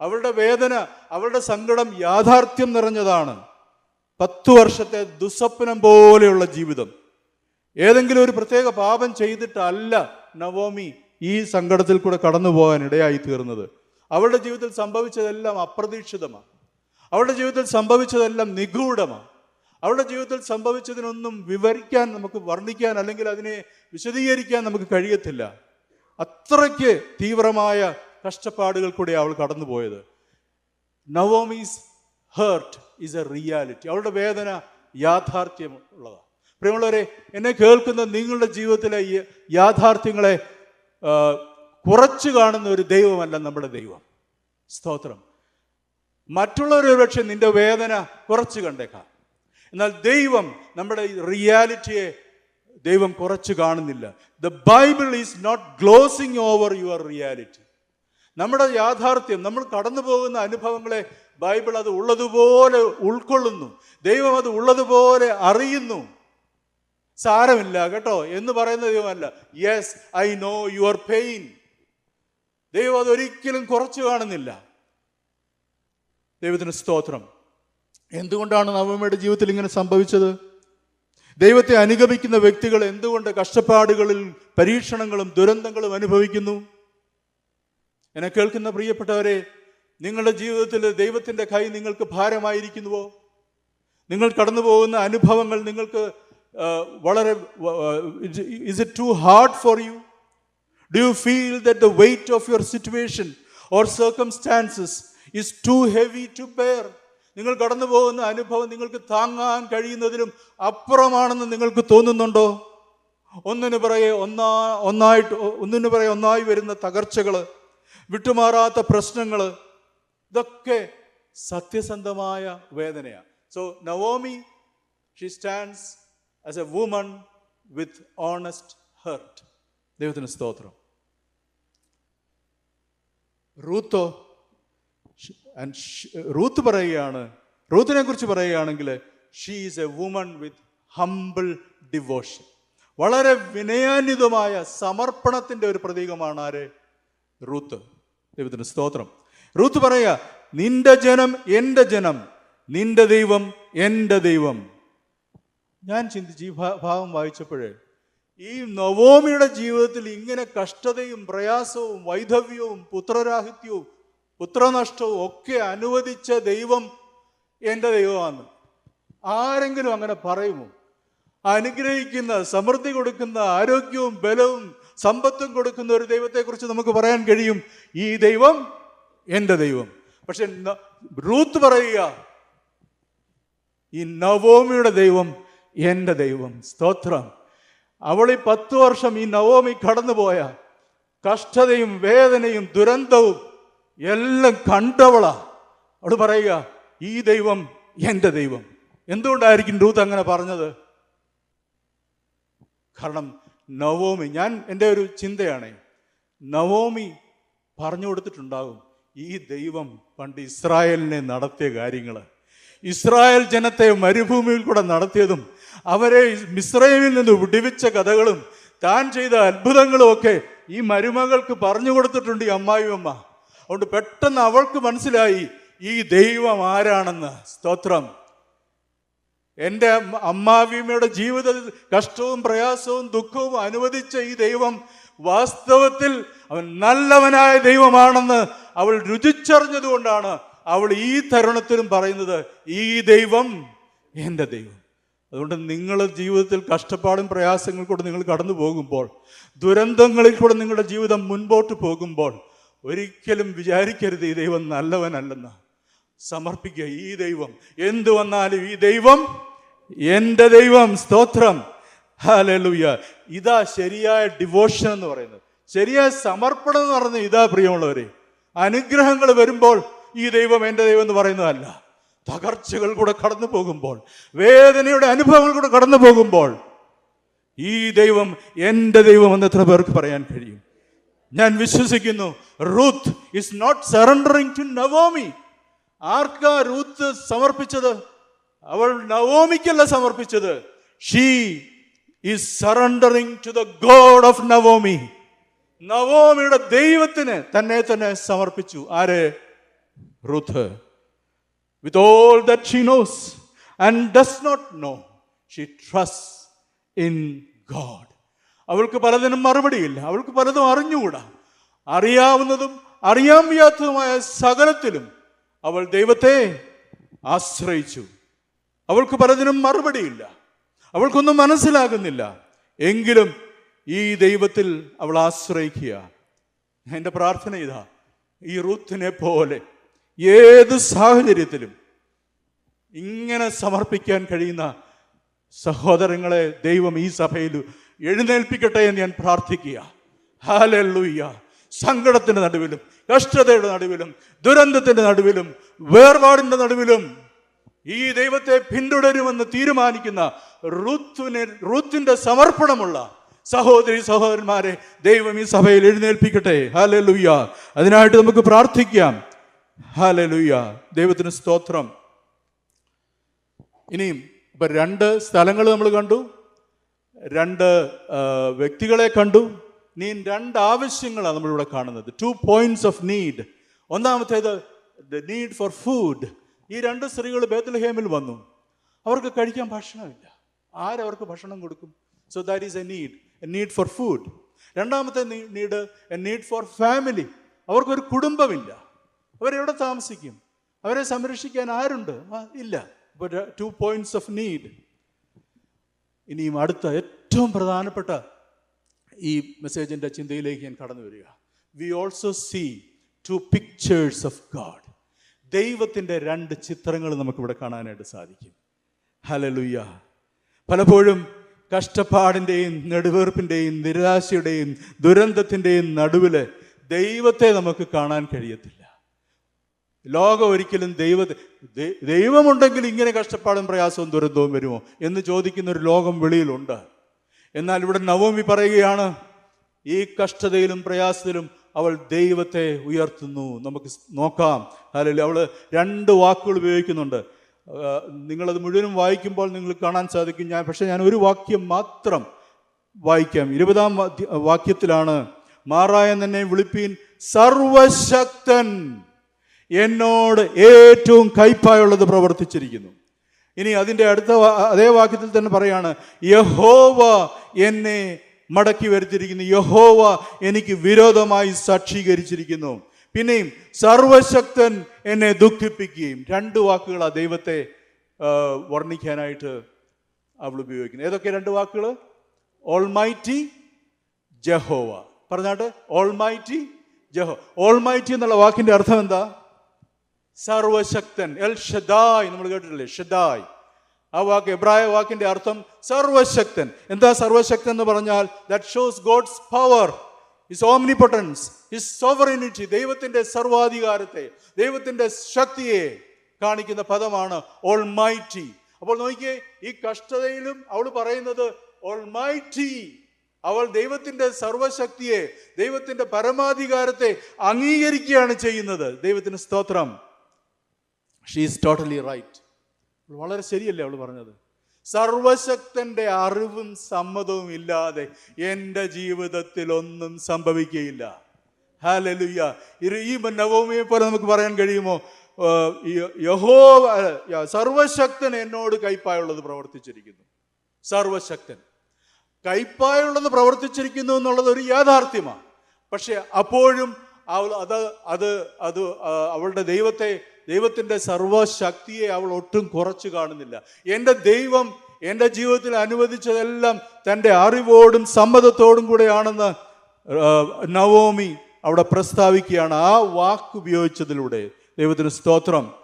അവളുടെ വേദന അവളുടെ സങ്കടം യാഥാർത്ഥ്യം നിറഞ്ഞതാണ്. പത്തു വർഷത്തെ ദുസ്വപ്നം പോലെയുള്ള ജീവിതം. ഏതെങ്കിലും ഒരു പ്രത്യേക പാപം ചെയ്തിട്ടല്ല നവോമി ഈ സങ്കടത്തിൽ കൂടെ കടന്നു പോകാൻ ഇടയായി തീർന്നത്. അവളുടെ ജീവിതത്തിൽ സംഭവിച്ചതെല്ലാം അപ്രതീക്ഷിതമാണ് അവളുടെ ജീവിതത്തിൽ സംഭവിച്ചതെല്ലാം നിഗൂഢമാണ് അവളുടെ ജീവിതത്തിൽ സംഭവിച്ചതിനൊന്നും വിവരിക്കാൻ നമുക്ക് വർണിക്കാൻ അല്ലെങ്കിൽ അതിനെ വിശദീകരിക്കാൻ നമുക്ക് കഴിയത്തില്ല. അത്രയ്ക്ക് തീവ്രമായ കഷ്ടപ്പാടുകൾ കൂടെ അവൾ കടന്നുപോയത്. Naomi's heart is a reality അവളുടെ വേദന യാഥാർത്ഥ്യം ഉള്ളതാണ്. പ്രിയമുള്ളവരെ എന്നെ കേൾക്കുന്ന നിങ്ങളുടെ ജീവിതത്തിലെ യാഥാർത്ഥ്യങ്ങളെ കുറച്ച് കാണുന്ന ഒരു ദൈവമല്ല നമ്മുടെ ദൈവം. സ്തോത്രം. മറ്റുള്ളവരൊരു പക്ഷെ നിന്റെ വേദന കുറച്ച് കണ്ടേക്കാം. എന്നാൽ ദൈവം നമ്മുടെ റിയാലിറ്റിയെ ദൈവം കുറച്ച് കാണുന്നില്ല. The Bible is not glossing over your reality നമ്മുടെ യാഥാർത്ഥ്യം നമ്മൾ കടന്നു പോകുന്ന അനുഭവങ്ങളെ ബൈബിൾ അത് ഉള്ളതുപോലെ ഉൾക്കൊള്ളുന്നു. ദൈവം അത് ഉള്ളതുപോലെ അറിയുന്നു. സാരമില്ല കേട്ടോ എന്ന് പറയുന്ന ദൈവമല്ല. Yes I know your pain ദൈവം അതൊരിക്കലും കുറച്ച് കാണുന്നില്ല. ദൈവത്തിന് സ്തോത്രം. എന്തുകൊണ്ടാണ് നവമിയുടെ ജീവിതത്തിൽ ഇങ്ങനെ സംഭവിച്ചത്? ദൈവത്തെ അനുഗമിക്കുന്ന വ്യക്തികൾ എന്തുകൊണ്ട് കഷ്ടപ്പാടുകളിൽ പരീക്ഷണങ്ങളും ദുരന്തങ്ങളും അനുഭവിക്കുന്നു? എന്നെ കേൾക്കുന്ന പ്രിയപ്പെട്ടവരെ നിങ്ങളുടെ ജീവിതത്തിൽ ദൈവത്തിന്റെ കൈ നിങ്ങൾക്ക് ഭാരമായിരിക്കുന്നുവോ? നിങ്ങൾ കടന്നു പോകുന്ന അനുഭവങ്ങൾ നിങ്ങൾക്ക് വളരെ is it too hard for you do you feel that the weight of your situation or circumstances is too heavy to bear നിങ്ങൾ കടന്നു പോകുന്ന അനുഭവം നിങ്ങൾക്ക് താങ്ങാൻ കഴിയുന്നതിലും അപ്പുറമാണെന്ന് നിങ്ങൾക്ക് തോന്നുന്നുണ്ടോ? ഒന്നിന് പറയെ ഒന്നാ ഒന്നായിട്ട് ഒന്നിന് പറയെ ഒന്നായി വരുന്ന തകർച്ചകൾ വിട്ടുമാറാത്ത പ്രശ്നങ്ങൾ ഇതൊക്കെ സത്യസന്ധമായ വേദനയാണ് so Naomi she stands as a woman with honest heart ദൈവത്തിന് സ്തോത്രം. റൂത്തോ ഷ്- റൂത്ത് പറയുകയാണ് റൂത്തിനെ കുറിച്ച് പറയുകയാണെങ്കിൽ she is a woman with humble devotion വളരെ വിനയാന്വിതമായ സമർപ്പണത്തിന്റെ ഒരു പ്രതീകമാണ് ആര്? റൂത്ത്. ദൈവത്തിന് സ്തോത്രം. റൂത്ത് പറയുക നിന്റെ ജനം എന്റെ ജനം നിന്റെ ദൈവം എന്റെ ദൈവം. ഞാൻ ചിന്തിച്ച് ഈ ഭാവം വായിച്ചപ്പോഴേ ഈ നവോമിയുടെ ജീവിതത്തിൽ ഇങ്ങനെ കഷ്ടതയും പ്രയാസവും വൈധവ്യവും പുത്രരാഹിത്യവും പുത്രനഷ്ടവും ഒക്കെ അനുവദിച്ച ദൈവം എന്റെ ദൈവമാണ്. ആരെങ്കിലും അങ്ങനെ പറയുമോ? അനുഗ്രഹിക്കുന്ന സമൃദ്ധി കൊടുക്കുന്ന ആരോഗ്യവും ബലവും സമ്പത്തും കൊടുക്കുന്ന ഒരു ദൈവത്തെക്കുറിച്ച് നമുക്ക് പറയാൻ കഴിയും. ഈ ദൈവം എന്റെ ദൈവം. പക്ഷെ റൂത്ത് പറയുക ഈ നവോമിയുടെ ദൈവം എന്റെ ദൈവം. സ്തോത്രം. അവൾ ഈ പത്ത് വർഷം ഈ നവോമി കടന്നുപോയ കഷ്ടതയും വേദനയും ദുരന്തവും എല്ലാം കണ്ടവളാ. അവൾ പറയുക ഈ ദൈവം എന്റെ ദൈവം. എന്തുകൊണ്ടായിരിക്കും രൂത്ത് അങ്ങനെ പറഞ്ഞത്? കാരണം നവോമി ഞാൻ എന്റെ ഒരു ചിന്തയാണേ നവോമി പറഞ്ഞു കൊടുത്തിട്ടുണ്ടാകും ഈ ദൈവം പണ്ട് ഇസ്രായേലിനെ നടത്തിയ കാര്യങ്ങൾ ഇസ്രായേൽ ജനത്തെ മരുഭൂമിയിൽ കൂടെ നടത്തിയതും അവരെ മിസ്രൈമിൽ നിന്ന് വിടിവിച്ച കഥകളും താൻ ചെയ്ത അത്ഭുതങ്ങളും ഒക്കെ ഈ മരുമകൾക്ക് പറഞ്ഞു കൊടുത്തിട്ടുണ്ട് ഈ അമ്മായിയമ്മ. അതുകൊണ്ട് പെട്ടെന്ന് അവൾക്ക് മനസ്സിലായി ഈ ദൈവം ആരാണെന്ന്? സ്തോത്രം. എന്റെ അമ്മാവിയമ്മയുടെ ജീവിതത്തിൽ കഷ്ടവും പ്രയാസവും ദുഃഖവും അനുവദിച്ച ഈ ദൈവം വാസ്തവത്തിൽ അവൻ നല്ലവനായ ദൈവമാണെന്ന് അവൾ രുചിച്ചറിഞ്ഞതുകൊണ്ടാണ് അവൾ ഈ തരുണത്തിലും പറയുന്നത് ഈ ദൈവം എന്റെ ദൈവം. അതുകൊണ്ട് നിങ്ങൾ ജീവിതത്തിൽ കഷ്ടപ്പാടും പ്രയാസങ്ങൾ കൂടെ നിങ്ങൾ കടന്നു പോകുമ്പോൾ ദുരന്തങ്ങളിൽ കൂടെ നിങ്ങളുടെ ജീവിതം മുൻപോട്ട് പോകുമ്പോൾ ഒരിക്കലും വിചാരിക്കരുത് ഈ ദൈവം നല്ലവനല്ലെന്ന്. സമർപ്പിക്കുക ഈ ദൈവം. എന്തു വന്നാലും ഈ ദൈവം എന്റെ ദൈവം സ്തോത്രം. ഹാലൂയ ഇതാ ശരിയായ ഡിവോഷൻ എന്ന് പറയുന്നത്. ശരിയായ സമർപ്പണം എന്ന് പറയുന്നത് ഇതാ പ്രിയമുള്ളവരെ. അനുഗ്രഹങ്ങൾ വരുമ്പോൾ ഈ ദൈവം എന്റെ ദൈവം എന്ന് പറയുന്നതല്ല. തകർച്ചകൾ കൂടെ കടന്നു പോകുമ്പോൾ വേദനയുടെ അനുഭവങ്ങൾ കൂടെ കടന്നു പോകുമ്പോൾ ഈ ദൈവം എന്റെ ദൈവം എന്ന് എത്ര പേർക്ക് പറയാൻ കഴിയും? ഞാൻ വിശ്വസിക്കുന്നു. Ruth is not surrendering to Naomi ആർക്കാ റൂത്ത് സമർപ്പിച്ചത്? അവൾ നവോമിക്കല്ല സമർപ്പിച്ചത്. She is surrendering to the God of Naomi നവോമിയുടെ ദൈവത്തിന് തന്നെ തന്നെ സമർപ്പിച്ചു. ആര്? Ruth with all that she knows and does not know she trust in God അവൾക്ക് പലതിനും മറുപടിയില്ല. അവൾക്ക് പലതും അറിഞ്ഞുകൂടാ. അറിയാവുന്നതും അറിയാൻ വയ്യാത്തതുമായ സകലത്തിലും അവൾ ദൈവത്തെ ആശ്രയിച്ചു. അവൾക്ക് പലതിനും മറുപടിയില്ല. അവൾക്കൊന്നും മനസ്സിലാകുന്നില്ല. എങ്കിലും ഈ ദൈവത്തിൽ അവൾ ആശ്രയിക്കുക. എന്റെ പ്രാർത്ഥന ഇതാ. ഈ റൂത്തിനെ പോലെ ഏത് സാഹചര്യത്തിലും ഇങ്ങനെ സമർപ്പിക്കാൻ കഴിയുന്ന സഹോദരങ്ങളെ ദൈവം ഈ സഭയിൽ എഴുന്നേൽപ്പിക്കട്ടെ എന്ന് ഞാൻ പ്രാർത്ഥിക്കുക. ഹാലൂയ്യ സങ്കടത്തിന്റെ നടുവിലും കഷ്ടതയുടെ നടുവിലും ദുരന്തത്തിന്റെ നടുവിലും വേർപാടിന്റെ നടുവിലും ഈ ദൈവത്തെ പിന്തുടരുമെന്ന് തീരുമാനിക്കുന്ന റൂത്തിനെ ഋത്തിന്റെ സമർപ്പണമുള്ള സഹോദരി സഹോദരന്മാരെ ദൈവം ഈ സഭയിൽ എഴുന്നേൽപ്പിക്കട്ടെ. ഹാലലുയ്യ അതിനായിട്ട് നമുക്ക് പ്രാർത്ഥിക്കാം. ഹാലലുയ്യ ദൈവത്തിന് സ്തോത്രം. ഇനിയും ഇപ്പം രണ്ട് സ്ഥലങ്ങൾ നമ്മൾ കണ്ടു. രണ്ട് വ്യക്തികളെ കണ്ടു. നീ രണ്ട് ആവശ്യങ്ങളാണ് നമ്മളിവിടെ കാണുന്നത്. ടു പോയിന്റ്സ് ഓഫ് നീഡ് ഒന്നാമത്തേത് ദ നീഡ് ഫോർ ഫുഡ് ഈ രണ്ട് സ്ത്രീകൾ ബേത്തൽഹേമിൽ വന്നു. അവർക്ക് കഴിക്കാൻ ഭക്ഷണമില്ല. ആരവർക്ക് ഭക്ഷണം കൊടുക്കും? So that is a need a need for food രണ്ടാമത്തെ need a need for family അവർക്കൊരു കുടുംബമില്ല. അവരെവിടെ താമസിക്കും? അവരെ സംരക്ഷിക്കാൻ ആരുണ്ട്? ഇല്ല. ടു പോയിന്റ്സ് ഓഫ് നീഡ് ഇനിയും അടുത്ത ഏറ്റവും പ്രധാനപ്പെട്ട ഈ മെസ്സേജിന്റെ ചിന്തയിലേക്ക് ഞാൻ കടന്നു വരിക. We also see two pictures of God ദൈവത്തിന്റെ രണ്ട് ചിത്രങ്ങൾ നമുക്കിവിടെ കാണാനായിട്ട് സാധിക്കും. ഹലലുയ്യ പലപ്പോഴും കഷ്ടപ്പാടിന്റെയും നെടുവേർപ്പിന്റെയും നിരാശയുടെയും ദുരന്തത്തിന്റെയും നടുവിൽ ദൈവത്തെ നമുക്ക് കാണാൻ കഴിയത്തില്ല. ലോകം ഒരിക്കലും ദൈവ ദൈവമുണ്ടെങ്കിൽ ഇങ്ങനെ കഷ്ടപ്പാടും പ്രയാസവും ദുരന്തവും വരുമോ എന്ന് ചോദിക്കുന്ന ഒരു ലോകം വെളിയിലുണ്ട്. എന്നാൽ ഇവിടെ നവോമി പറയുകയാണ് ഈ കഷ്ടതയിലും പ്രയാസത്തിലും അവൾ ദൈവത്തെ ഉയർത്തുന്നു. നമുക്ക് നോക്കാം. അല്ലെങ്കിൽ അവൾ രണ്ട് വാക്കുകൾ ഉപയോഗിക്കുന്നുണ്ട്. നിങ്ങളത് മുഴുവനും വായിക്കുമ്പോൾ നിങ്ങൾക്ക് കാണാൻ സാധിക്കും. ഞാൻ പക്ഷേ ഞാൻ ഒരു വാക്യം മാത്രം വായിക്കാം. ഇരുപതാം വാക്യ- വാക്യത്തിലാണ് മാറായ തന്നെ വിളിപ്പീൻ സർവശക്തൻ എന്നോട് ഏറ്റവും കയ്പായുള്ളത് പ്രവർത്തിച്ചിരിക്കുന്നു. ഇനി അതിന്റെ അടുത്ത അതേ വാക്യത്തിൽ തന്നെ പറയാണ് യഹോവ എന്നെ മടക്കി വരുത്തിയിരിക്കുന്നു. യഹോവ എനിക്ക് വിരോധമായി സാക്ഷീകരിച്ചിരിക്കുന്നു. പിന്നെയും സർവശക്തൻ എന്നെ ദുഃഖിപ്പിക്കുകയും. രണ്ട് വാക്കുകൾ ആ ദൈവത്തെ വർണിക്കാനായിട്ട് അവൾ ഉപയോഗിക്കുന്നു ഏതൊക്കെ രണ്ട് വാക്കുകൾ? ഓൾമൈറ്റി ജഹോവ പറഞ്ഞാട്ട് ഓൾമൈറ്റി ജഹോ ഓൾമൈറ്റി എന്നുള്ള വാക്കിന്റെ അർത്ഥം എന്താ? സർവശക്തൻ എൽ ഷദായ് നമ്മൾ കേട്ടിട്ടില്ലേ? ഷദായ്. ആ വാക്ക് എബ്രായ വാക്കിന്റെ അർത്ഥം സർവശക്തൻ. എന്താ സർവശക്തൻ എന്ന് പറഞ്ഞാൽ? That shows God's power is omnipotence is sovereignty ദൈവത്തിന്റെ സർവാധികാരത്തെ ദൈവത്തിന്റെ ശക്തിയെ കാണിക്കുന്ന പദമാണ് ഓൾ മൈറ്റി അപ്പോൾ നോക്കിയേ ഈ കഷ്ടതയിലും അവൾ പറയുന്നത് ഓൾ മൈറ്റി അവൾ ദൈവത്തിന്റെ സർവശക്തിയെ ദൈവത്തിന്റെ പരമാധികാരത്തെ അംഗീകരിക്കുകയാണ് ചെയ്യുന്നത്. ദൈവത്തിന് സ്തോത്രം. ഷീ ഈസ് ടോട്ടലി റൈറ്റ് വളരെ ശരിയല്ലേ അവൾ പറഞ്ഞത്? സർവശക്തന്റെ അറിവും സമ്മതവും ഇല്ലാതെ എന്റെ ജീവിതത്തിൽ ഒന്നും സംഭവിക്കുകയില്ല. ഹാലലുയ്യ ഈ നവോമിയെ പോലെ നമുക്ക് പറയാൻ കഴിയുമോ? യഹോ സർവശക്തൻ എന്നോട് കൈപ്പായുള്ളത് പ്രവർത്തിച്ചിരിക്കുന്നു. സർവശക്തൻ. കൈപ്പായുള്ളത് പ്രവർത്തിച്ചിരിക്കുന്നു എന്നുള്ളത് ഒരു യാഥാർത്ഥ്യമാണ് പക്ഷെ അപ്പോഴും അവൾ അത് അത് അത് അവളുടെ ദൈവത്തെ ദൈവത്തിന്റെ സർവശക്തിയെ അവൾ ഒട്ടും കുറച്ചു കാണുന്നില്ല. എന്റെ ദൈവം എന്റെ ജീവിതത്തിൽ അനുവദിച്ചതെല്ലാം തന്റെ അറിവോടും സമ്മതത്തോടും കൂടെയാണെന്ന് നവോമി അവിടെ പ്രസ്താവിക്കുകയാണ്. ആ വാക്ക് ഉപയോഗിച്ചതിലൂടെ ദൈവത്തിന് സ്തോത്രം.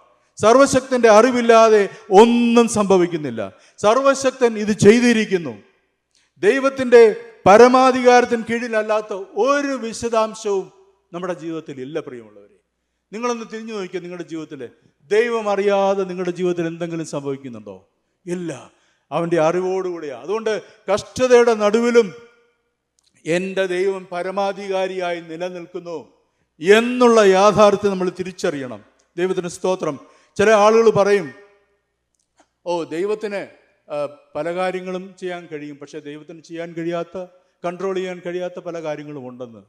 സർവശക്തന്റെ അറിവില്ലാതെ ഒന്നും സംഭവിക്കുന്നില്ല. സർവശക്തൻ ഇത് ചെയ്തിരിക്കുന്നു. ദൈവത്തിന്റെ പരമാധികാരത്തിന് കീഴിലല്ലാത്ത ഒരു വിശദാംശവും നമ്മുടെ ജീവിതത്തിൽ ഇല്ല പ്രിയമുള്ളവരെ. നിങ്ങളൊന്ന് തിരിഞ്ഞു നോക്കിയാൽ നിങ്ങളുടെ ജീവിതത്തിൽ ദൈവം അറിയാതെ നിങ്ങളുടെ ജീവിതത്തിൽ എന്തെങ്കിലും സംഭവിക്കുന്നുണ്ടോ? ഇല്ല. അവന്റെ അറിവോടുകൂടിയാണ് അതുകൊണ്ട് കഷ്ടതയുടെ നടുവിലും എന്റെ ദൈവം പരമാധികാരിയായി നിലനിൽക്കുന്നു എന്നുള്ള യാഥാർത്ഥ്യം നമ്മൾ തിരിച്ചറിയണം. ദൈവത്തിന് സ്തോത്രം. ചില ആളുകൾ പറയും ഓ ദൈവത്തിന് പല കാര്യങ്ങളും ചെയ്യാൻ കഴിയും. പക്ഷേ ദൈവത്തിന് ചെയ്യാൻ കഴിയാത്ത കൺട്രോൾ ചെയ്യാൻ കഴിയാത്ത പല കാര്യങ്ങളും ഉണ്ടെന്ന്.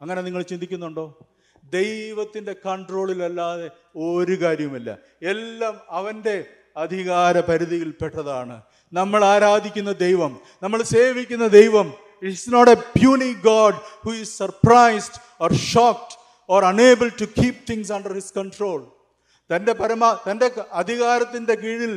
അങ്ങനെ നിങ്ങൾ ചിന്തിക്കുന്നുണ്ടോ? ദൈവത്തിന്റെ കൺട്രോളിലല്ലാതെ ഒരു കാര്യവുമില്ല. എല്ലാം അവന്റെ അധികാര പരിധിയിൽപ്പെട്ടതാണ് നമ്മൾ ആരാധിക്കുന്ന ദൈവം നമ്മൾ സേവിക്കുന്ന ദൈവം it's not a puny God who is surprised or shocked or unable to keep things under his control തന്റെ പരമാ തന്റെ അധികാരത്തിന്റെ കീഴിൽ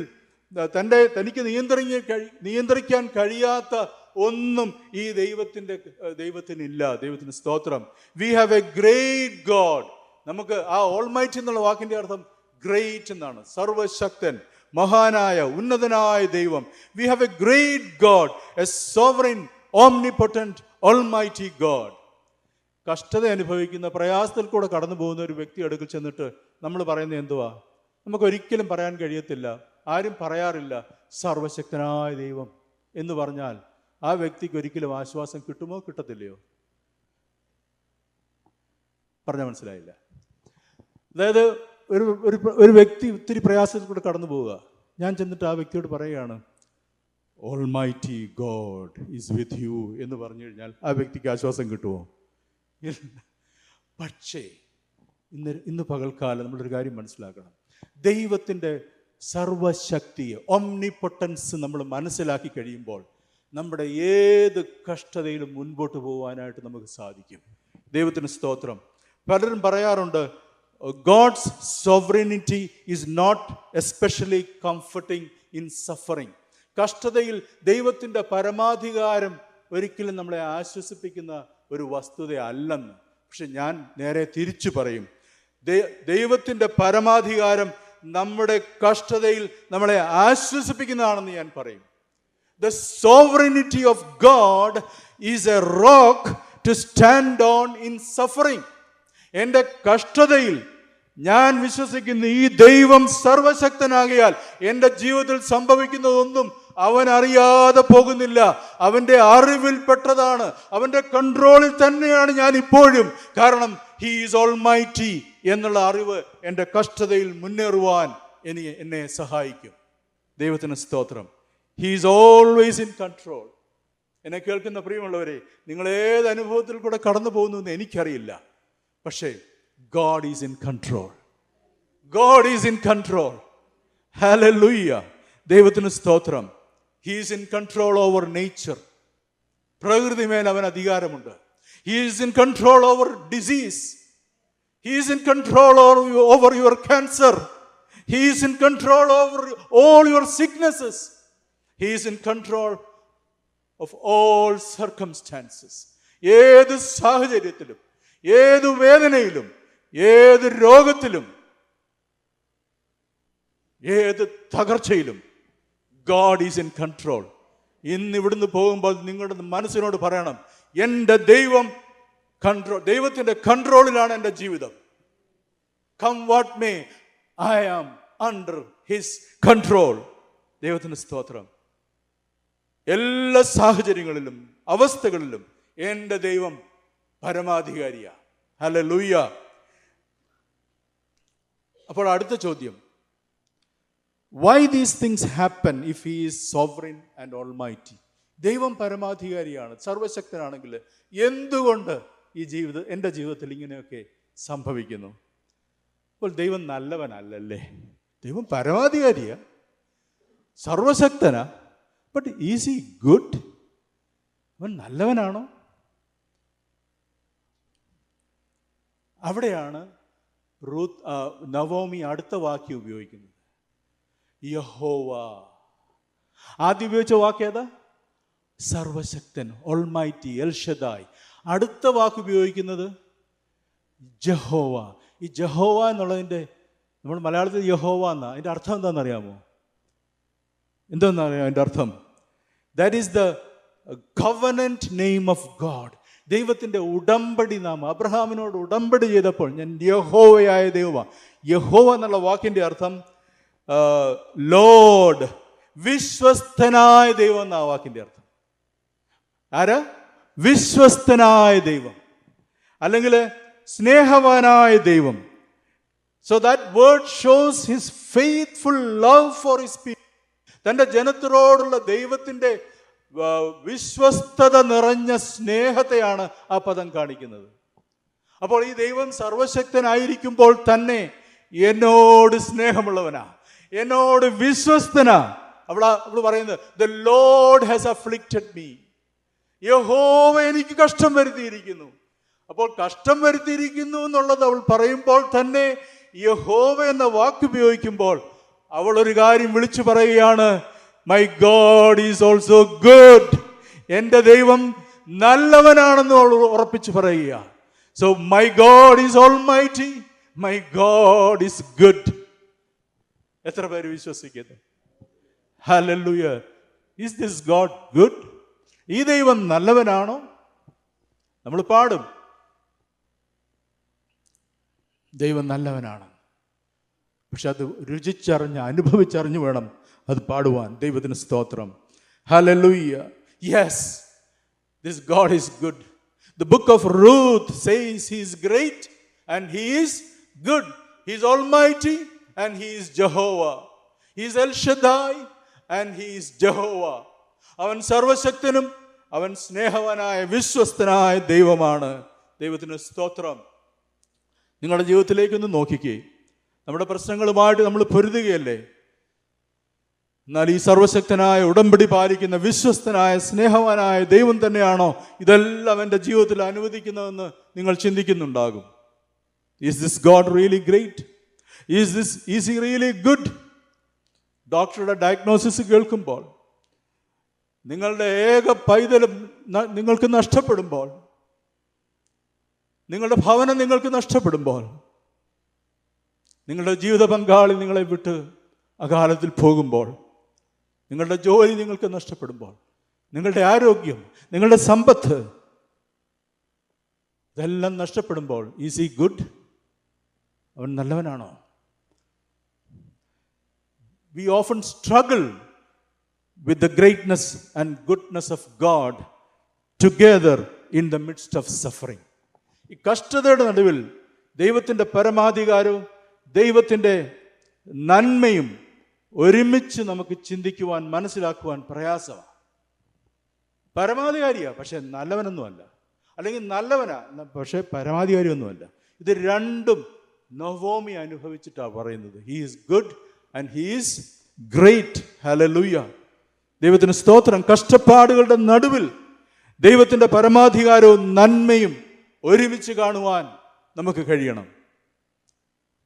തന്റെ തനിക്ക് നിയന്ത്രിക്കാൻ നിയന്ത്രിക്കാൻ കഴിയാത്ത ഒന്നും ഈ ദൈവത്തിന്റെ ദൈവത്തിനില്ല. ദൈവത്തിന് സ്തോത്രം. We have a great God നമുക്ക് ആ ഓൾമൈറ്റ് എന്നുള്ള വാക്കിന്റെ അർത്ഥം ഗ്രേറ്റ് എന്നാണ്. സർവശക്തൻ മഹാനായ ഉന്നതനായ ദൈവം. We have a great God a sovereign omnipotent almighty God കഷ്ടത അനുഭവിക്കുന്ന പ്രയാസത്തിൽ കൂടെ കടന്നു പോകുന്ന ഒരു വ്യക്തി അടുക്കൽ ചെന്നിട്ട് നമ്മൾ പറയുന്നത് എന്തുവാ? നമുക്ക് ഒരിക്കലും പറയാൻ കഴിയത്തില്ല. ആരും പറയാറില്ല സർവശക്തനായ ദൈവം എന്ന് പറഞ്ഞാൽ ആ വ്യക്തിക്ക് ഒരിക്കലും ആശ്വാസം കിട്ടുമോ കിട്ടത്തില്ലയോ? പറഞ്ഞാൽ മനസ്സിലായില്ല. അതായത് ഒരു ഒരു ഒരു വ്യക്തി ഒത്തിരി പ്രയാസത്തിലൂടെ കടന്നു പോവുക. ഞാൻ ചെന്നിട്ട് ആ വ്യക്തിയോട് പറയുകയാണ് almighty God is with you എന്ന് പറഞ്ഞു കഴിഞ്ഞാൽ ആ വ്യക്തിക്ക് ആശ്വാസം കിട്ടുമോ. പക്ഷേ ഇന്ന് ഇന്ന് പകൽക്കാലം നമ്മളൊരു കാര്യം മനസ്സിലാക്കണം. ദൈവത്തിന്റെ സർവശക്തിയെ ഒംനിപ്പൊട്ടൻസ് നമ്മൾ മനസ്സിലാക്കി കഴിയുമ്പോൾ നമ്മുടെ ഏത് കഷ്ടതയിലും മുൻപോട്ട് പോകാനായിട്ട് നമുക്ക് സാധിക്കും. ദൈവത്തിന് സ്തോത്രം. പലരും പറയാറുണ്ട് God's sovereignty is not especially comforting in suffering കഷ്ടതയിൽ ദൈവത്തിന്റെ പരമാധികാരം ഒരിക്കലും നമ്മളെ ആശ്വസിപ്പിക്കുന്ന ഒരു വസ്തുത അല്ലെന്ന് പക്ഷെ ഞാൻ നേരെ തിരിച്ചു പറയും. ദൈവത്തിന്റെ പരമാധികാരം നമ്മുടെ കഷ്ടതയിൽ നമ്മളെ ആശ്വസിപ്പിക്കുന്നതാണെന്ന് ഞാൻ പറയും. The sovereignty of God is a rock to stand on in suffering. എന്റെ കഷ്ടതയിൽ ഞാൻ വിശ്വസിക്കുന്ന ഈ ദൈവം സർവശക്തനാകിയാൽ എന്റെ ജീവിതത്തിൽ സംഭവിക്കുന്നതൊന്നും അവൻ അറിയാതെ പോകുന്നില്ല. അവന്റെ അറിവിൽപ്പെട്ടതാണ് അവന്റെ കൺട്രോളിൽ തന്നെയാണ് ഞാൻ ഇപ്പോഴും. കാരണം ഹീ ഈസ് ഓൾ മൈറ്റി എന്നുള്ള അറിവ് എന്റെ കഷ്ടതയിൽ മുന്നേറുവാൻ എനി എന്നെ സഹായിക്കും. ദൈവത്തിന് സ്തോത്രം. He is always in control എന്നെ കേൾക്കുന്ന പ്രിയമുള്ളവരെ നിങ്ങൾ ഏത് അനുഭവത്തിൽ കൂടെ കടന്നു പോകുന്നു എന്ന് എനിക്കറിയില്ല. പക്ഷേ God is in control God is in control hallelujah ദൈവത്തിന് സ്തോത്രം. He's in control over nature പ്രകൃതി മേൽ അവൻ അധികാരമുണ്ട്. He's in control over disease he's in control over your cancer he's in control over all your sicknesses he's in control of all circumstances ഏത് സാഹചര്യത്തിലും ഏത് വേദനയിലും ഏത് രോഗത്തിലും ഏത് തകർച്ചയിലും ഗാഡ് ഈസ് ഇൻ കൺട്രോൾ ഇന്ന് ഇവിടുന്ന് പോകുമ്പോൾ നിങ്ങളുടെ മനസ്സിനോട് പറയണം എന്റെ ദൈവം കൺട്രോൾ ദൈവത്തിന്റെ കൺട്രോളിലാണ് എന്റെ ജീവിതം. Come what may I am under his control ദൈവത്തിന്റെ സ്തോത്രം. എല്ലാ സാഹചര്യങ്ങളിലും അവസ്ഥകളിലും എന്റെ ദൈവം പരമാധികാരിയാ. ഹല ലൂയ്യ അപ്പോൾ അടുത്ത ചോദ്യം. Why these things happen if he is sovereign and almighty ദൈവം പരമാധികാരിയാണ് സർവശക്തനാണെങ്കിൽ എന്തുകൊണ്ട് ഈ ജീവിത എന്റെ ജീവിതത്തിൽ ഇങ്ങനെയൊക്കെ സംഭവിക്കുന്നു? അപ്പോൾ ദൈവം നല്ലവനല്ലല്ലേ? ദൈവം പരമാധികാരിയാ. സർവശക്തനാ. ബട്ട് ഈസ് ഈ ഗുഡ് അവൻ നല്ലവനാണോ? അവിടെയാണ് റൂത്ത് നവോമി അടുത്ത വാക്യം ഉപയോഗിക്കുന്നത്. യഹോവ. ആദ്യം ഉപയോഗിച്ച വാക്ക് ഏതാ? സർവശക്തൻ ഓൾമൈറ്റി എൽഷദായ് അടുത്ത വാക്ക് ഉപയോഗിക്കുന്നത് ജഹോവ. ഈ ജഹോവ എന്നുള്ളതിന്റെ നമ്മൾ മലയാളത്തിൽ യഹോവ എന്നാ. അതിന്റെ അർത്ഥം എന്താണെന്നറിയാമോ? എന്താണെന്നറിയാം അതിന്റെ അർത്ഥം? That is the covenant name of God ദൈവത്തിന്റെ ഉടമ്പടി നാമം അബ്രഹാമിനോട് ഉടമ്പടി ചെയ്തപ്പോൾ ഞാൻ യഹോവയായ ദൈവ യഹോവ എന്നുള്ള വാക്കിന്റെ അർത്ഥം ലോഡ് വിശ്വസ്തനായ ദൈവം എന്ന വാക്കിന്റെ അർത്ഥം. ആര്? വിശ്വസ്തനായ ദൈവം. അല്ലെങ്കിൽ സ്നേഹവാനായ ദൈവം. So that word shows his faithful love for his people തന്റെ ജനത്തിനോടുള്ള ദൈവത്തിന്റെ വിശ്വസ്തത നിറഞ്ഞ സ്നേഹത്തെയാണ് ആ പദം കാണിക്കുന്നത്. അപ്പോൾ ഈ ദൈവം സർവശക്തനായിരിക്കുമ്പോൾ തന്നെ എന്നോട് സ്നേഹമുള്ളവനാ എന്നോട് വിശ്വസ്തനാ. അവള അവൾ പറയുന്നത് the Lord has afflicted me യഹോവ എനിക്ക് കഷ്ടം വരുത്തിയിരിക്കുന്നു. അപ്പോൾ കഷ്ടം വരുത്തിയിരിക്കുന്നു എന്നുള്ളത് അവൾ പറയുമ്പോൾ തന്നെ യഹോവ എന്ന വാക്ക് ഉപയോഗിക്കുമ്പോൾ അവൾ ഒരു കാര്യം വിളിച്ചു പറയുകയാണ് my God is also good എന്റെ ദൈവം നല്ലവനാണെന്ന് അവൾ ഉറപ്പിച്ചു പറയുക so my God is almighty my God is good എത്ര പേര് വിശ്വസിക്കുന്നു? Hallelujah is this God good ഈ ദൈവം നല്ലവനാണോ? നമ്മൾ പാടും. ദൈവം നല്ലവനാണ്. പക്ഷെ അത് രുചിച്ചറിഞ്ഞ് അനുഭവിച്ചറിഞ്ഞു വേണം അത് പാടുവാൻ. ദൈവത്തിന് സ്തോത്രം. Hallelujah yes book of Ruth says He is great and He is good. He is Almighty and He is Jehovah. He is El Shaddai and He is Jehovah. അവൻ സർവശക്തനും അവൻ സ്നേഹവാനായ വിശ്വസ്തനായ ദൈവമാണ്. ദൈവത്തിന് സ്തോത്രം. നിങ്ങളുടെ ജീവിതത്തിലേക്കൊന്ന് നോക്കിക്കേ. നമ്മുടെ പ്രശ്നങ്ങളുമായിട്ട് നമ്മൾ പൊരുതുകയല്ലേ? എന്നാൽ ഈ സർവശക്തനായ ഉടമ്പടി പാലിക്കുന്ന വിശ്വസ്തനായ സ്നേഹവാനായ ദൈവം തന്നെയാണോ ഇതെല്ലാം എന്റെ ജീവിതത്തിൽ അനുവദിക്കുന്നതെന്ന് നിങ്ങൾ ചിന്തിക്കുന്നുണ്ടാകും? Is this God really great is this is he really good ഡോക്ടറുടെ ഡയഗ്നോസിസ് കേൾക്കുമ്പോൾ നിങ്ങളുടെ ഏക പൈതലും നിങ്ങൾക്ക് നഷ്ടപ്പെടുമ്പോൾ നിങ്ങളുടെ ഭവനം നിങ്ങൾക്ക് നഷ്ടപ്പെടുമ്പോൾ നിങ്ങളുടെ ജീവിത പങ്കാളി നിങ്ങളെ വിട്ട് അകാലത്തിൽ പോകുമ്പോൾ നിങ്ങളുടെ ജോലി നിങ്ങൾക്ക് നഷ്ടപ്പെടുമ്പോൾ നിങ്ങളുടെ ആരോഗ്യം നിങ്ങളുടെ സമ്പത്ത് ഇതെല്ലാം നഷ്ടപ്പെടുമ്പോൾ ഈസ് ഇ ഗുഡ്? അവൻ നല്ലവനാണോ? We often struggle with the greatness and goodness of God together in the midst of suffering ഈ കഷ്ടതയുടെ നടുവിൽ ദൈവത്തിന്റെ പരമാധികാരവും ദൈവത്തിന്റെ നന്മയും ഒരുമിച്ച് നമുക്ക് ചിന്തിക്കുവാൻ മനസ്സിലാക്കുവാൻ പ്രയാസമാണ്. പരമാധികാരിയാ പക്ഷേ നല്ലവനൊന്നുമല്ല. അല്ലെങ്കിൽ നല്ലവനാ പക്ഷേ പരമാധികാരി പരമാധികാരിയൊന്നുമല്ല. ഇത് രണ്ടും നവോമി അനുഭവിച്ചിട്ടാണ് പറയുന്നത്. He is good and he is great hallelujah ദൈവത്തിന് സ്തോത്രം. കഷ്ടപ്പാടുകളുടെ നടുവിൽ ദൈവത്തിന്റെ പരമാധികാരവും നന്മയും ഒരുമിച്ച് കാണുവാൻ നമുക്ക് കഴിയണം.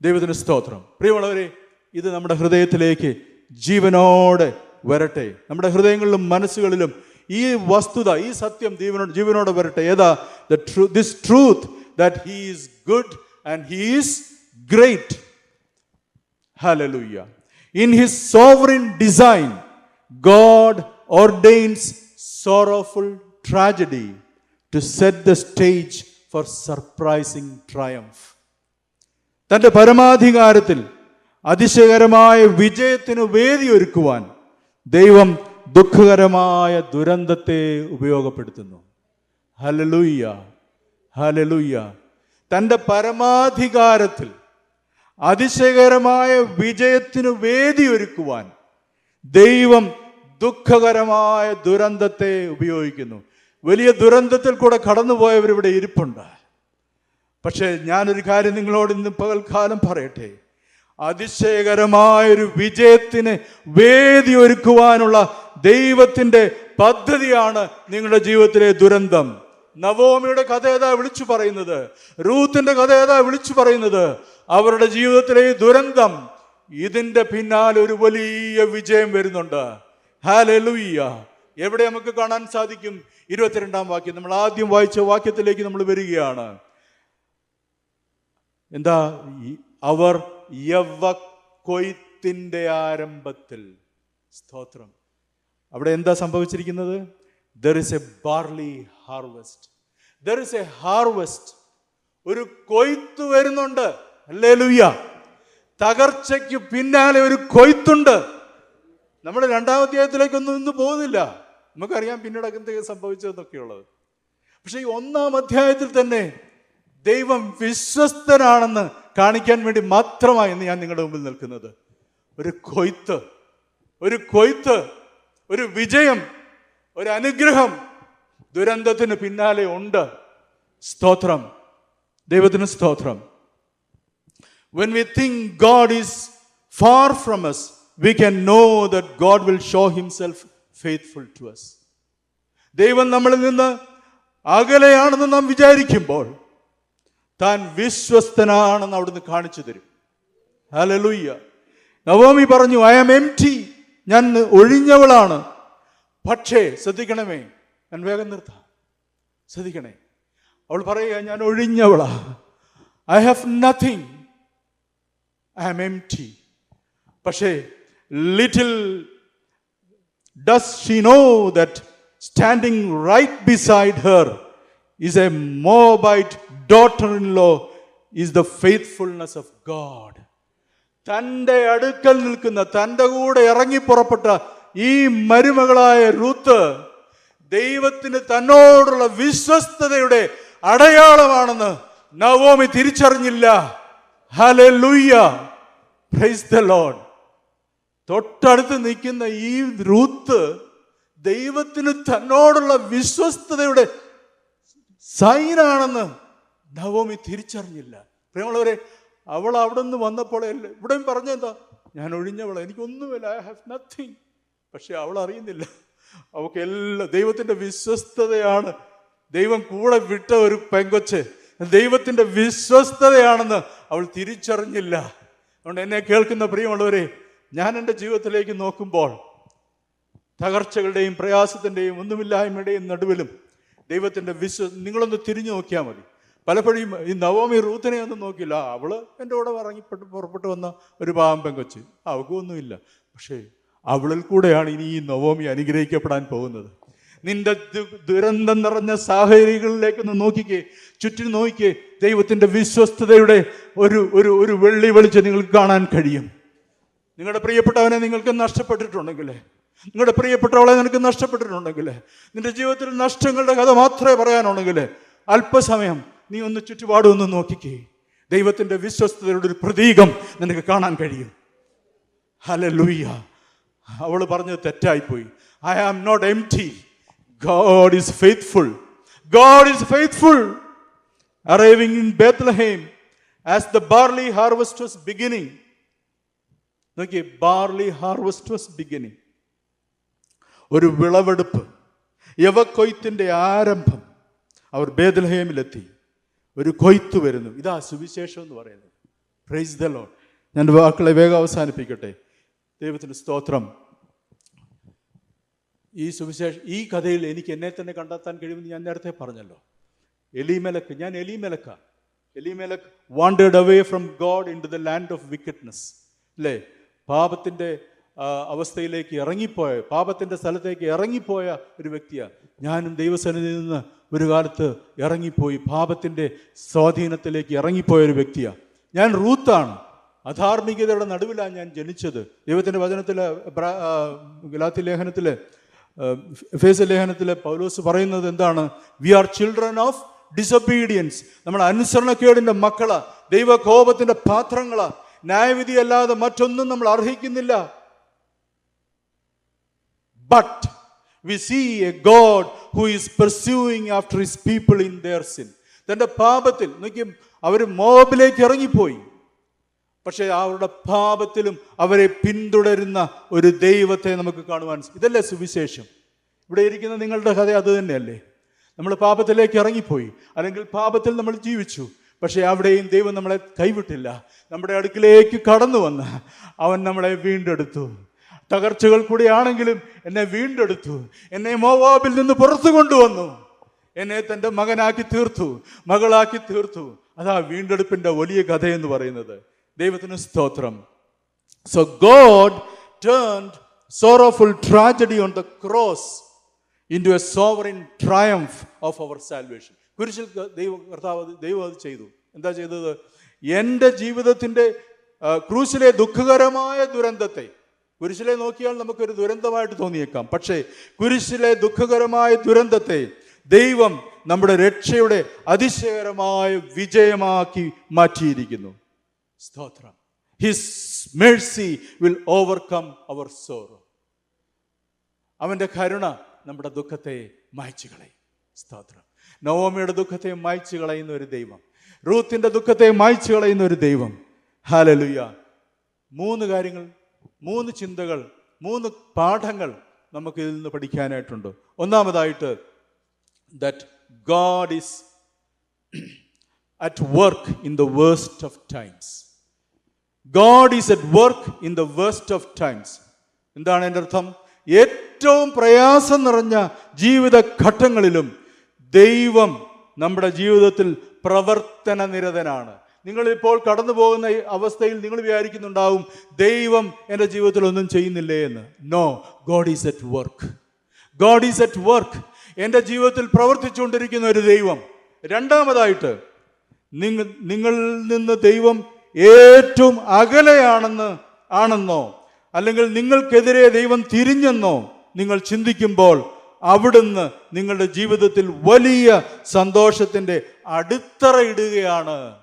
ദൈവത്തിന് സ്തോത്രം. പ്രിയമുള്ളവരെ ഇത് നമ്മുടെ ഹൃദയത്തിലേക്ക് ജീവനോടെ വരട്ടെ. നമ്മുടെ ഹൃദയങ്ങളിലും മനസ്സുകളിലും ഈ വസ്തുത ഈ സത്യം ജീവനോട് ജീവനോടെ വരട്ടെ. ഏതാ? The true this truth that he's good and he's great hallelujah in his sovereign design God ordains sorrowful tragedy to set the stage for surprising triumph. തന്റെ പരമാധികാരത്തിൽ അതിശയകരമായ വിജയത്തിന് വേദിയൊരുക്കുവാൻ ദൈവം ദുഃഖകരമായ ദുരന്തത്തെ ഉപയോഗപ്പെടുത്തുന്നു. ഹലലുയ്യ ഹലലുയ്യ തന്റെ പരമാധികാരത്തിൽ അതിശയകരമായ വിജയത്തിന് വേദിയൊരുക്കുവാൻ ദൈവം ദുഃഖകരമായ ദുരന്തത്തെ ഉപയോഗിക്കുന്നു. വലിയ ദുരന്തത്തിൽ കൂടെ കടന്നുപോയവരിവിടെ ഇരിപ്പുണ്ട്. പക്ഷേ ഞാനൊരു കാര്യം നിങ്ങളോട് ഇന്ന് പകൽക്കാലം പറയട്ടെ. അതിശയകരമായൊരു വിജയത്തിന് വേദി ഒരുക്കുവാനുള്ള ദൈവത്തിന്റെ പദ്ധതിയാണ് നിങ്ങളുടെ ജീവിതത്തിലെ ദുരന്തം. നവോമിയുടെ കഥ ഏതാ വിളിച്ചു പറയുന്നത്? റൂത്തിന്റെ കഥ ഏതാ വിളിച്ചു പറയുന്നത്? അവരുടെ ജീവിതത്തിലെ ഈ ദുരന്തം ഇതിന്റെ പിന്നാലെ ഒരു വലിയ വിജയം വരുന്നുണ്ട്. ഹാലുയ്യ എവിടെ നമുക്ക് കാണാൻ സാധിക്കും? ഇരുപത്തിരണ്ടാം വാക്യം. നമ്മൾ ആദ്യം വായിച്ച വാക്യത്തിലേക്ക് നമ്മൾ വരികയാണ്. എന്താ? അവർ യവ കൊയ്ത്തിന്റെ ആരംഭത്തിൽ. സ്തോത്രം. അവിടെ എന്താ സംഭവിച്ചിരിക്കുന്നത്? There is a barley harvest there is a harvest ഒരു കൊയ്ത്ത് വരുന്നുണ്ട്. അല്ലേ ലുയ്യ തകർച്ചയ്ക്ക് പിന്നാലെ ഒരു കൊയ്ത്തുണ്ട്. നമ്മൾ രണ്ടാം അധ്യായത്തിലേക്കൊന്നും ഇന്ന് പോകുന്നില്ല. നമുക്കറിയാം പിന്നീട് എന്തൊക്കെ സംഭവിച്ചതെന്നൊക്കെയുള്ളത്. പക്ഷേ ഈ ഒന്നാം അധ്യായത്തിൽ തന്നെ ദൈവം വിശ്വസ്തനാണെന്ന് കാണിക്കാൻ വേണ്ടി മാത്രമാണ് ഞാൻ നിങ്ങളുടെ മുമ്പിൽ നിൽക്കുന്നത്. ഒരു കൊയ്ത്ത് ഒരു കൊയ്ത്ത് ഒരു വിജയം ഒരു അനുഗ്രഹം ദുരന്തത്തിന് പിന്നാലെ ഉണ്ട്. സ്തോത്രം. ദൈവത്തിന് സ്തോത്രം. When we think God is far from us we can know that God will show himself faithful to us. ദൈവം നമ്മളിൽ നിന്ന് അകലെയാണെന്ന് നാം വിചാരിക്കുമ്പോൾ താൻ വിശ്വസ്തനാണെന്ന് അവിടുന്ന് കാണിച്ചു തരും. ഹലലുയ്യ നവോമി പറഞ്ഞു ഐ ആം എം ടി ഞാൻ ഒഴിഞ്ഞവളാണ്. പക്ഷേ ശ്രദ്ധിക്കണമേ ഞാൻ വേഗം നിർത്താം. ശ്രദ്ധിക്കണേ. അവൾ പറയുക ഞാൻ ഒഴിഞ്ഞവളാ. I have nothing I am empty പക്ഷേ little does she know that standing right beside her is a Moabite daughter in law is the faithfulness of God തന്റെ അടുക്കൽ നിൽക്കുന്ന തന്റെ കൂടെ ഇറങ്ങി പുറപ്പെട്ട ഈ മരുമകളായ റൂത്ത് ദൈവത്തിന് തന്നോടുള്ള വിശ്വസ്തതയുടെ അടയാളമാണെന്ന് നവോമി തിരിച്ചറിഞ്ഞില്ല. ഹല്ലേലൂയ. പ്രൈസ് ദ ലോഡ് തൊട്ടടുത്ത് നിൽക്കുന്ന ഈ റൂത്ത് ദൈവത്തിന് തന്നോടുള്ള വിശ്വസ്തതയുടെ സൈനാണെന്ന് നവോമി തിരിച്ചറിഞ്ഞില്ല. പ്രിയമുള്ളവരെ അവൾ അവിടെ നിന്ന് വന്നപ്പോൾ ഇവിടെയും പറഞ്ഞെന്താ ഞാൻ ഒഴിഞ്ഞവള എനിക്കൊന്നുമില്ല ഐ ഹാവ് നത്തിങ് പക്ഷെ അവൾ അറിയുന്നില്ല. അവൾക്ക് എല്ലാ ദൈവത്തിന്റെ വിശ്വസ്തതയാണ്. ദൈവം കൂടെ വിട്ട ഒരു പെങ്കൊച്ച് ദൈവത്തിന്റെ വിശ്വസ്തതയാണെന്ന് അവൾ തിരിച്ചറിഞ്ഞില്ല. അതുകൊണ്ട് എന്നെ കേൾക്കുന്ന പ്രിയമുള്ളവരെ ഞാൻ എന്റെ ജീവിതത്തിലേക്ക് നോക്കുമ്പോൾ തകർച്ചകളുടെയും പ്രയാസത്തിന്റെയും ഒന്നുമില്ലായ്മയുടെയും നടുവിലും ദൈവത്തിന്റെ വിശ്വ നിങ്ങളൊന്ന് തിരിഞ്ഞു നോക്കിയാൽ മതി. പലപ്പോഴും ഈ നവോമി റൂത്തിനെ ഒന്നും നോക്കില്ല അവൾ എന്റെ കൂടെ ഇറങ്ങിപ്പെട്ട് പുറപ്പെട്ടു വന്ന ഒരു പാവം പെങ്കൊച്ച്. അവൾക്കൊന്നുമില്ല. പക്ഷേ അവളിൽ കൂടെയാണ് ഇനി ഈ നവോമി അനുഗ്രഹിക്കപ്പെടാൻ പോകുന്നത്. നിന്റെ ദുരന്തം നിറഞ്ഞ സാഹചര്യങ്ങളിലേക്കൊന്ന് നോക്കിക്കേ. ചുറ്റിനും നോക്കിക്കേ. ദൈവത്തിന്റെ വിശ്വസ്തതയുടെ ഒരു ഒരു ഒരു വെള്ളി വെളിച്ചം നിങ്ങൾക്ക് കാണാൻ കഴിയും. നിങ്ങളുടെ പ്രിയപ്പെട്ടവനെ നിങ്ങൾക്ക് നഷ്ടപ്പെട്ടിട്ടുണ്ടെങ്കിൽ നിങ്ങളുടെ പ്രിയപ്പെട്ടവളെ നിനക്ക് നഷ്ടപ്പെട്ടിട്ടുണ്ടെങ്കിൽ നിന്റെ ജീവിതത്തിൽ നഷ്ടങ്ങളുടെ കഥ മാത്രമേ പറയാനുണ്ടെങ്കിൽ അല്പസമയം നീ ഒന്ന് ചുറ്റുപാടും ഒന്ന് നോക്കിക്കേ. ദൈവത്തിന്റെ വിശ്വസ്തയുടെ ഒരു പ്രതീകം നിനക്ക് കാണാൻ കഴിയും. ഹല ലൂയ്യ അവൾ പറഞ്ഞത് തെറ്റായിപ്പോയി. I am not empty God is faithful God is faithful arriving in Bethlehem as the barley harvest was beginning നോക്കിയേ ബാർലി ഹാർവസ്റ്റ് വാസ് ബിഗിനിങ് ഒരു വിളവെടുപ്പ് യവക്കൊയ്ത്തിന്റെ ആരംഭം അവർ ബേദൽഹേമിലെത്തി ഒരു കൊയ്ത്ത് വരുന്നു. ഇതാ സുവിശേഷം എന്ന് പറയുന്നത്. പ്രൈസ് ദ ലോഡ് ഞാൻ വാക്കുകളെ വേഗം അവസാനിപ്പിക്കട്ടെ. ദൈവത്തിന്റെ സ്തോത്രം. ഈ സുവിശേഷം ഈ കഥയിൽ എനിക്ക് എന്നെ തന്നെ കണ്ടെത്താൻ കഴിയുമെന്ന് ഞാൻ നേരത്തെ പറഞ്ഞല്ലോ. എലിമലക്ക് ഞാൻ എലിമലക്ക. Elimelech wandered away from God into the land of wickedness അല്ലേ പാപത്തിന്റെ അവസ്ഥയിലേക്ക് ഇറങ്ങിപ്പോയ പാപത്തിന്റെ സ്ഥലത്തേക്ക് ഇറങ്ങിപ്പോയ ഒരു വ്യക്തിയാണ് ഞാനും ദൈവസന്നിധിയിൽ നിന്ന് ഒരു കാലത്ത് ഇറങ്ങിപ്പോയി പാപത്തിന്റെ സ്വാധീനത്തിലേക്ക് ഇറങ്ങിപ്പോയ ഒരു വ്യക്തിയാണ് ഞാൻ റൂത്താണ്. അധാർമികതയുടെ നടുവിലാണ് ഞാൻ ജനിച്ചത്. ദൈവത്തിന്റെ വചനത്തിൽ ഗലാത്തി ലേഖനത്തിൽ ഫേസ് ലേഖനത്തിൽ പൗലോസ് പറയുന്നത് എന്താണ്? We are children of disobedience നമ്മൾ അനുസരണക്കേടിന്റെ മക്കള. ദൈവകോപത്തിന്റെ പാത്രങ്ങളാ. ന്യായവിധി അല്ലാതെ മറ്റൊന്നും നമ്മൾ അർഹിക്കുന്നില്ല. But we see a God who is pursuing after his people in their sin തന്റെ പാപത്തിൽ നോക്കി അവർ മോബിലേക്ക് ഇറങ്ങിപ്പോയി. പക്ഷേ അവരുടെ പാപത്തിലും അവരെ പിന്തുടരുന്ന ഒരു ദൈവത്തെ നമുക്ക് കാണുവാൻ ഇതല്ലേ സുവിശേഷം? ഇവിടെ ഇരിക്കുന്ന നിങ്ങളുടെ കഥ അത് തന്നെയല്ലേ? നമ്മൾ പാപത്തിലേക്ക് ഇറങ്ങിപ്പോയി. അല്ലെങ്കിൽ പാപത്തിൽ നമ്മൾ ജീവിച്ചു. പക്ഷേ അവിടെയും ദൈവം നമ്മളെ കൈവിട്ടില്ല. നമ്മുടെ അടുക്കിലേക്ക് കടന്നു വന്ന് അവൻ നമ്മളെ വീണ്ടെടുത്തു. തകർച്ചകൾ കൂടിയാണെങ്കിലും എന്നെ വീണ്ടെടുത്തു. എന്നെ മോവാബിൽ നിന്ന് പുറത്തു കൊണ്ടുവന്നു. എന്നെ തന്റെ മകനാക്കി തീർത്തു മകളാക്കി തീർത്തു. അതാ വീണ്ടെടുപ്പിന്റെ വലിയ കഥ എന്ന് പറയുന്നത്. ദൈവത്തിന് സ്തോത്രം. So God turned sorrowful tragedy on the cross into a sovereign triumph of our salvation കുരിശിൽ ദൈവ കർത്താവ് ദൈവം അത് ചെയ്തു. എന്താ ചെയ്തത്? എന്റെ ജീവിതത്തിന്റെ ക്രൂശിലെ ദുഃഖകരമായ ദുരന്തത്തെ കുരിശിലെ നോക്കിയാൽ നമുക്കൊരു ദുരന്തമായിട്ട് തോന്നിയേക്കാം. പക്ഷേ കുരിശിലെ ദുഃഖകരമായ ദുരന്തത്തെ ദൈവം നമ്മുടെ രക്ഷയുടെ അതിശയകരമായ വിജയമാക്കി മാറ്റിയിരിക്കുന്നു. സ്തോത്രം. His mercy will overcome our sorrow അവന്റെ കരുണ നമ്മുടെ ദുഃഖത്തെ മായ്ച്ചു കളയും സ്തോത്രം. നവോമിയുടെ ദുഃഖത്തെ മായ്ച്ചു കളയുന്ന ഒരു ദൈവം. റൂത്തിന്റെ ദുഃഖത്തെ മായ്ച്ചു കളയുന്ന ഒരു ദൈവം. ഹാലലുയ മൂന്ന് കാര്യങ്ങൾ മൂന്ന് ചിന്തകൾ മൂന്ന് പാഠങ്ങൾ നമുക്ക് ഇതിൽ നിന്ന് പഠിക്കാനായിട്ടുണ്ട്. ഒന്നാമതായിട്ട് that God is at work in the waste of times God is at work in the waste of times എന്താണ് എന്റെ അർത്ഥം? ഏറ്റവും പ്രയാസം നിറഞ്ഞ ജീവിത ഘട്ടങ്ങളിലും ദൈവം നമ്മുടെ ജീവിതത്തിൽ പ്രവർത്തന നിരതനാണ് നിങ്ങൾ ഇപ്പോൾ കടന്നു പോകുന്ന അവസ്ഥയിൽ നിങ്ങൾ വിചാരിക്കുന്നുണ്ടാവും ദൈവം എന്റെ ജീവിതത്തിൽ ഒന്നും ചെയ്യുന്നില്ലേ എന്ന്. No God is at work God is at work എന്റെ ജീവിതത്തിൽ പ്രവർത്തിച്ചുകൊണ്ടിരിക്കുന്ന ഒരു ദൈവം. രണ്ടാമതായിട്ട് നിങ്ങൾ നിങ്ങളിൽ നിന്ന് ദൈവം ഏറ്റവും അകലെയാണെന്ന് ആണെന്നോ അല്ലെങ്കിൽ നിങ്ങൾക്കെതിരെ ദൈവം തിരിഞ്ഞെന്നോ നിങ്ങൾ ചിന്തിക്കുമ്പോൾ അവിടുന്ന് നിങ്ങളുടെ ജീവിതത്തിൽ വലിയ സന്തോഷത്തിന്റെ അടിത്തറ ഇടുകയാണ്.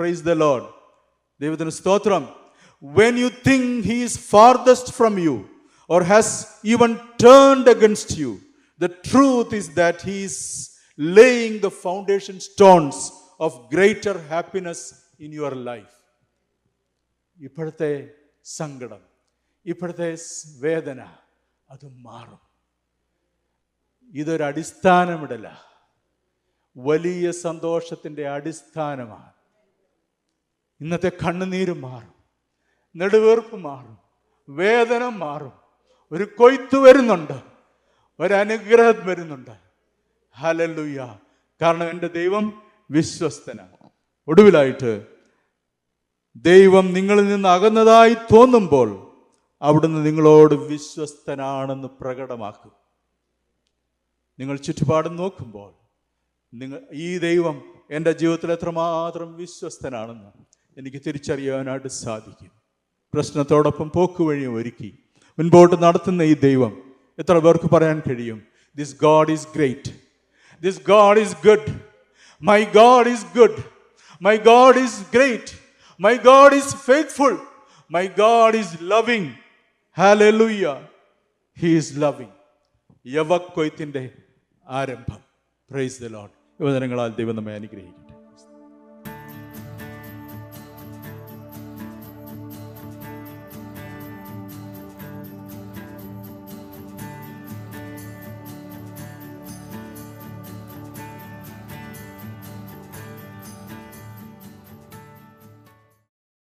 പ്രൈസ് ദ ലോഡ് ദൈവത്തിന് സ്തോത്രം. When you think he is farthest from you or has even turned against you the truth is that he is laying the foundation stones of greater happiness in your life ഇപ്പോഴത്തെ സങ്കടം ഇപ്പോഴത്തെ വേദന അത് മാറും. ഇതൊരടിസ്ഥാനമിടല. വലിയ സന്തോഷത്തിന്റെ അടിസ്ഥാനമാണ് ഇന്നത്തെ കണ്ണുനീര് മാറും നെടുവേർപ്പ് മാറും വേദന മാറും. ഒരു കൊയ്ത്ത് വരുന്നുണ്ട് ഒരനുഗ്രഹം വരുന്നുണ്ട്. ഹലലുയ്യ കാരണം എന്റെ ദൈവം വിശ്വസ്തനാണ്. ഒടുവിലായിട്ട് ദൈവം നിങ്ങളിൽ നിന്ന് അകന്നതായി തോന്നുമ്പോൾ അവിടുന്ന് നിങ്ങളോട് വിശ്വസ്തനാണെന്ന് പ്രകടമാക്കും. നിങ്ങൾ ചുറ്റുപാടും നോക്കുമ്പോൾ നിങ്ങൾ ഈ ദൈവം എന്റെ ജീവിതത്തിൽ എത്രമാത്രം വിശ്വസ്തനാണെന്ന് എനിക്ക് തിരിച്ചറിയാനായിട്ട് സാധിക്കും. പ്രശ്നത്തോടൊപ്പം പോക്കുവഴിയും ഒരുക്കി. മുൻപോട്ട് നടത്തുന്ന ഈ ദൈവം എത്ര പേർക്ക് പറയാൻ കഴിയും? This God is great this God is good my God is good my God is great my God is faithful my God is loving Haley he is loving യവക്കൊയ്ത്തിന്റെ ആരംഭം. പ്രൈസ് ദ ലോഡ് യുവജനങ്ങളാൽ ദൈവം നമ്മെ അനുഗ്രഹിക്കും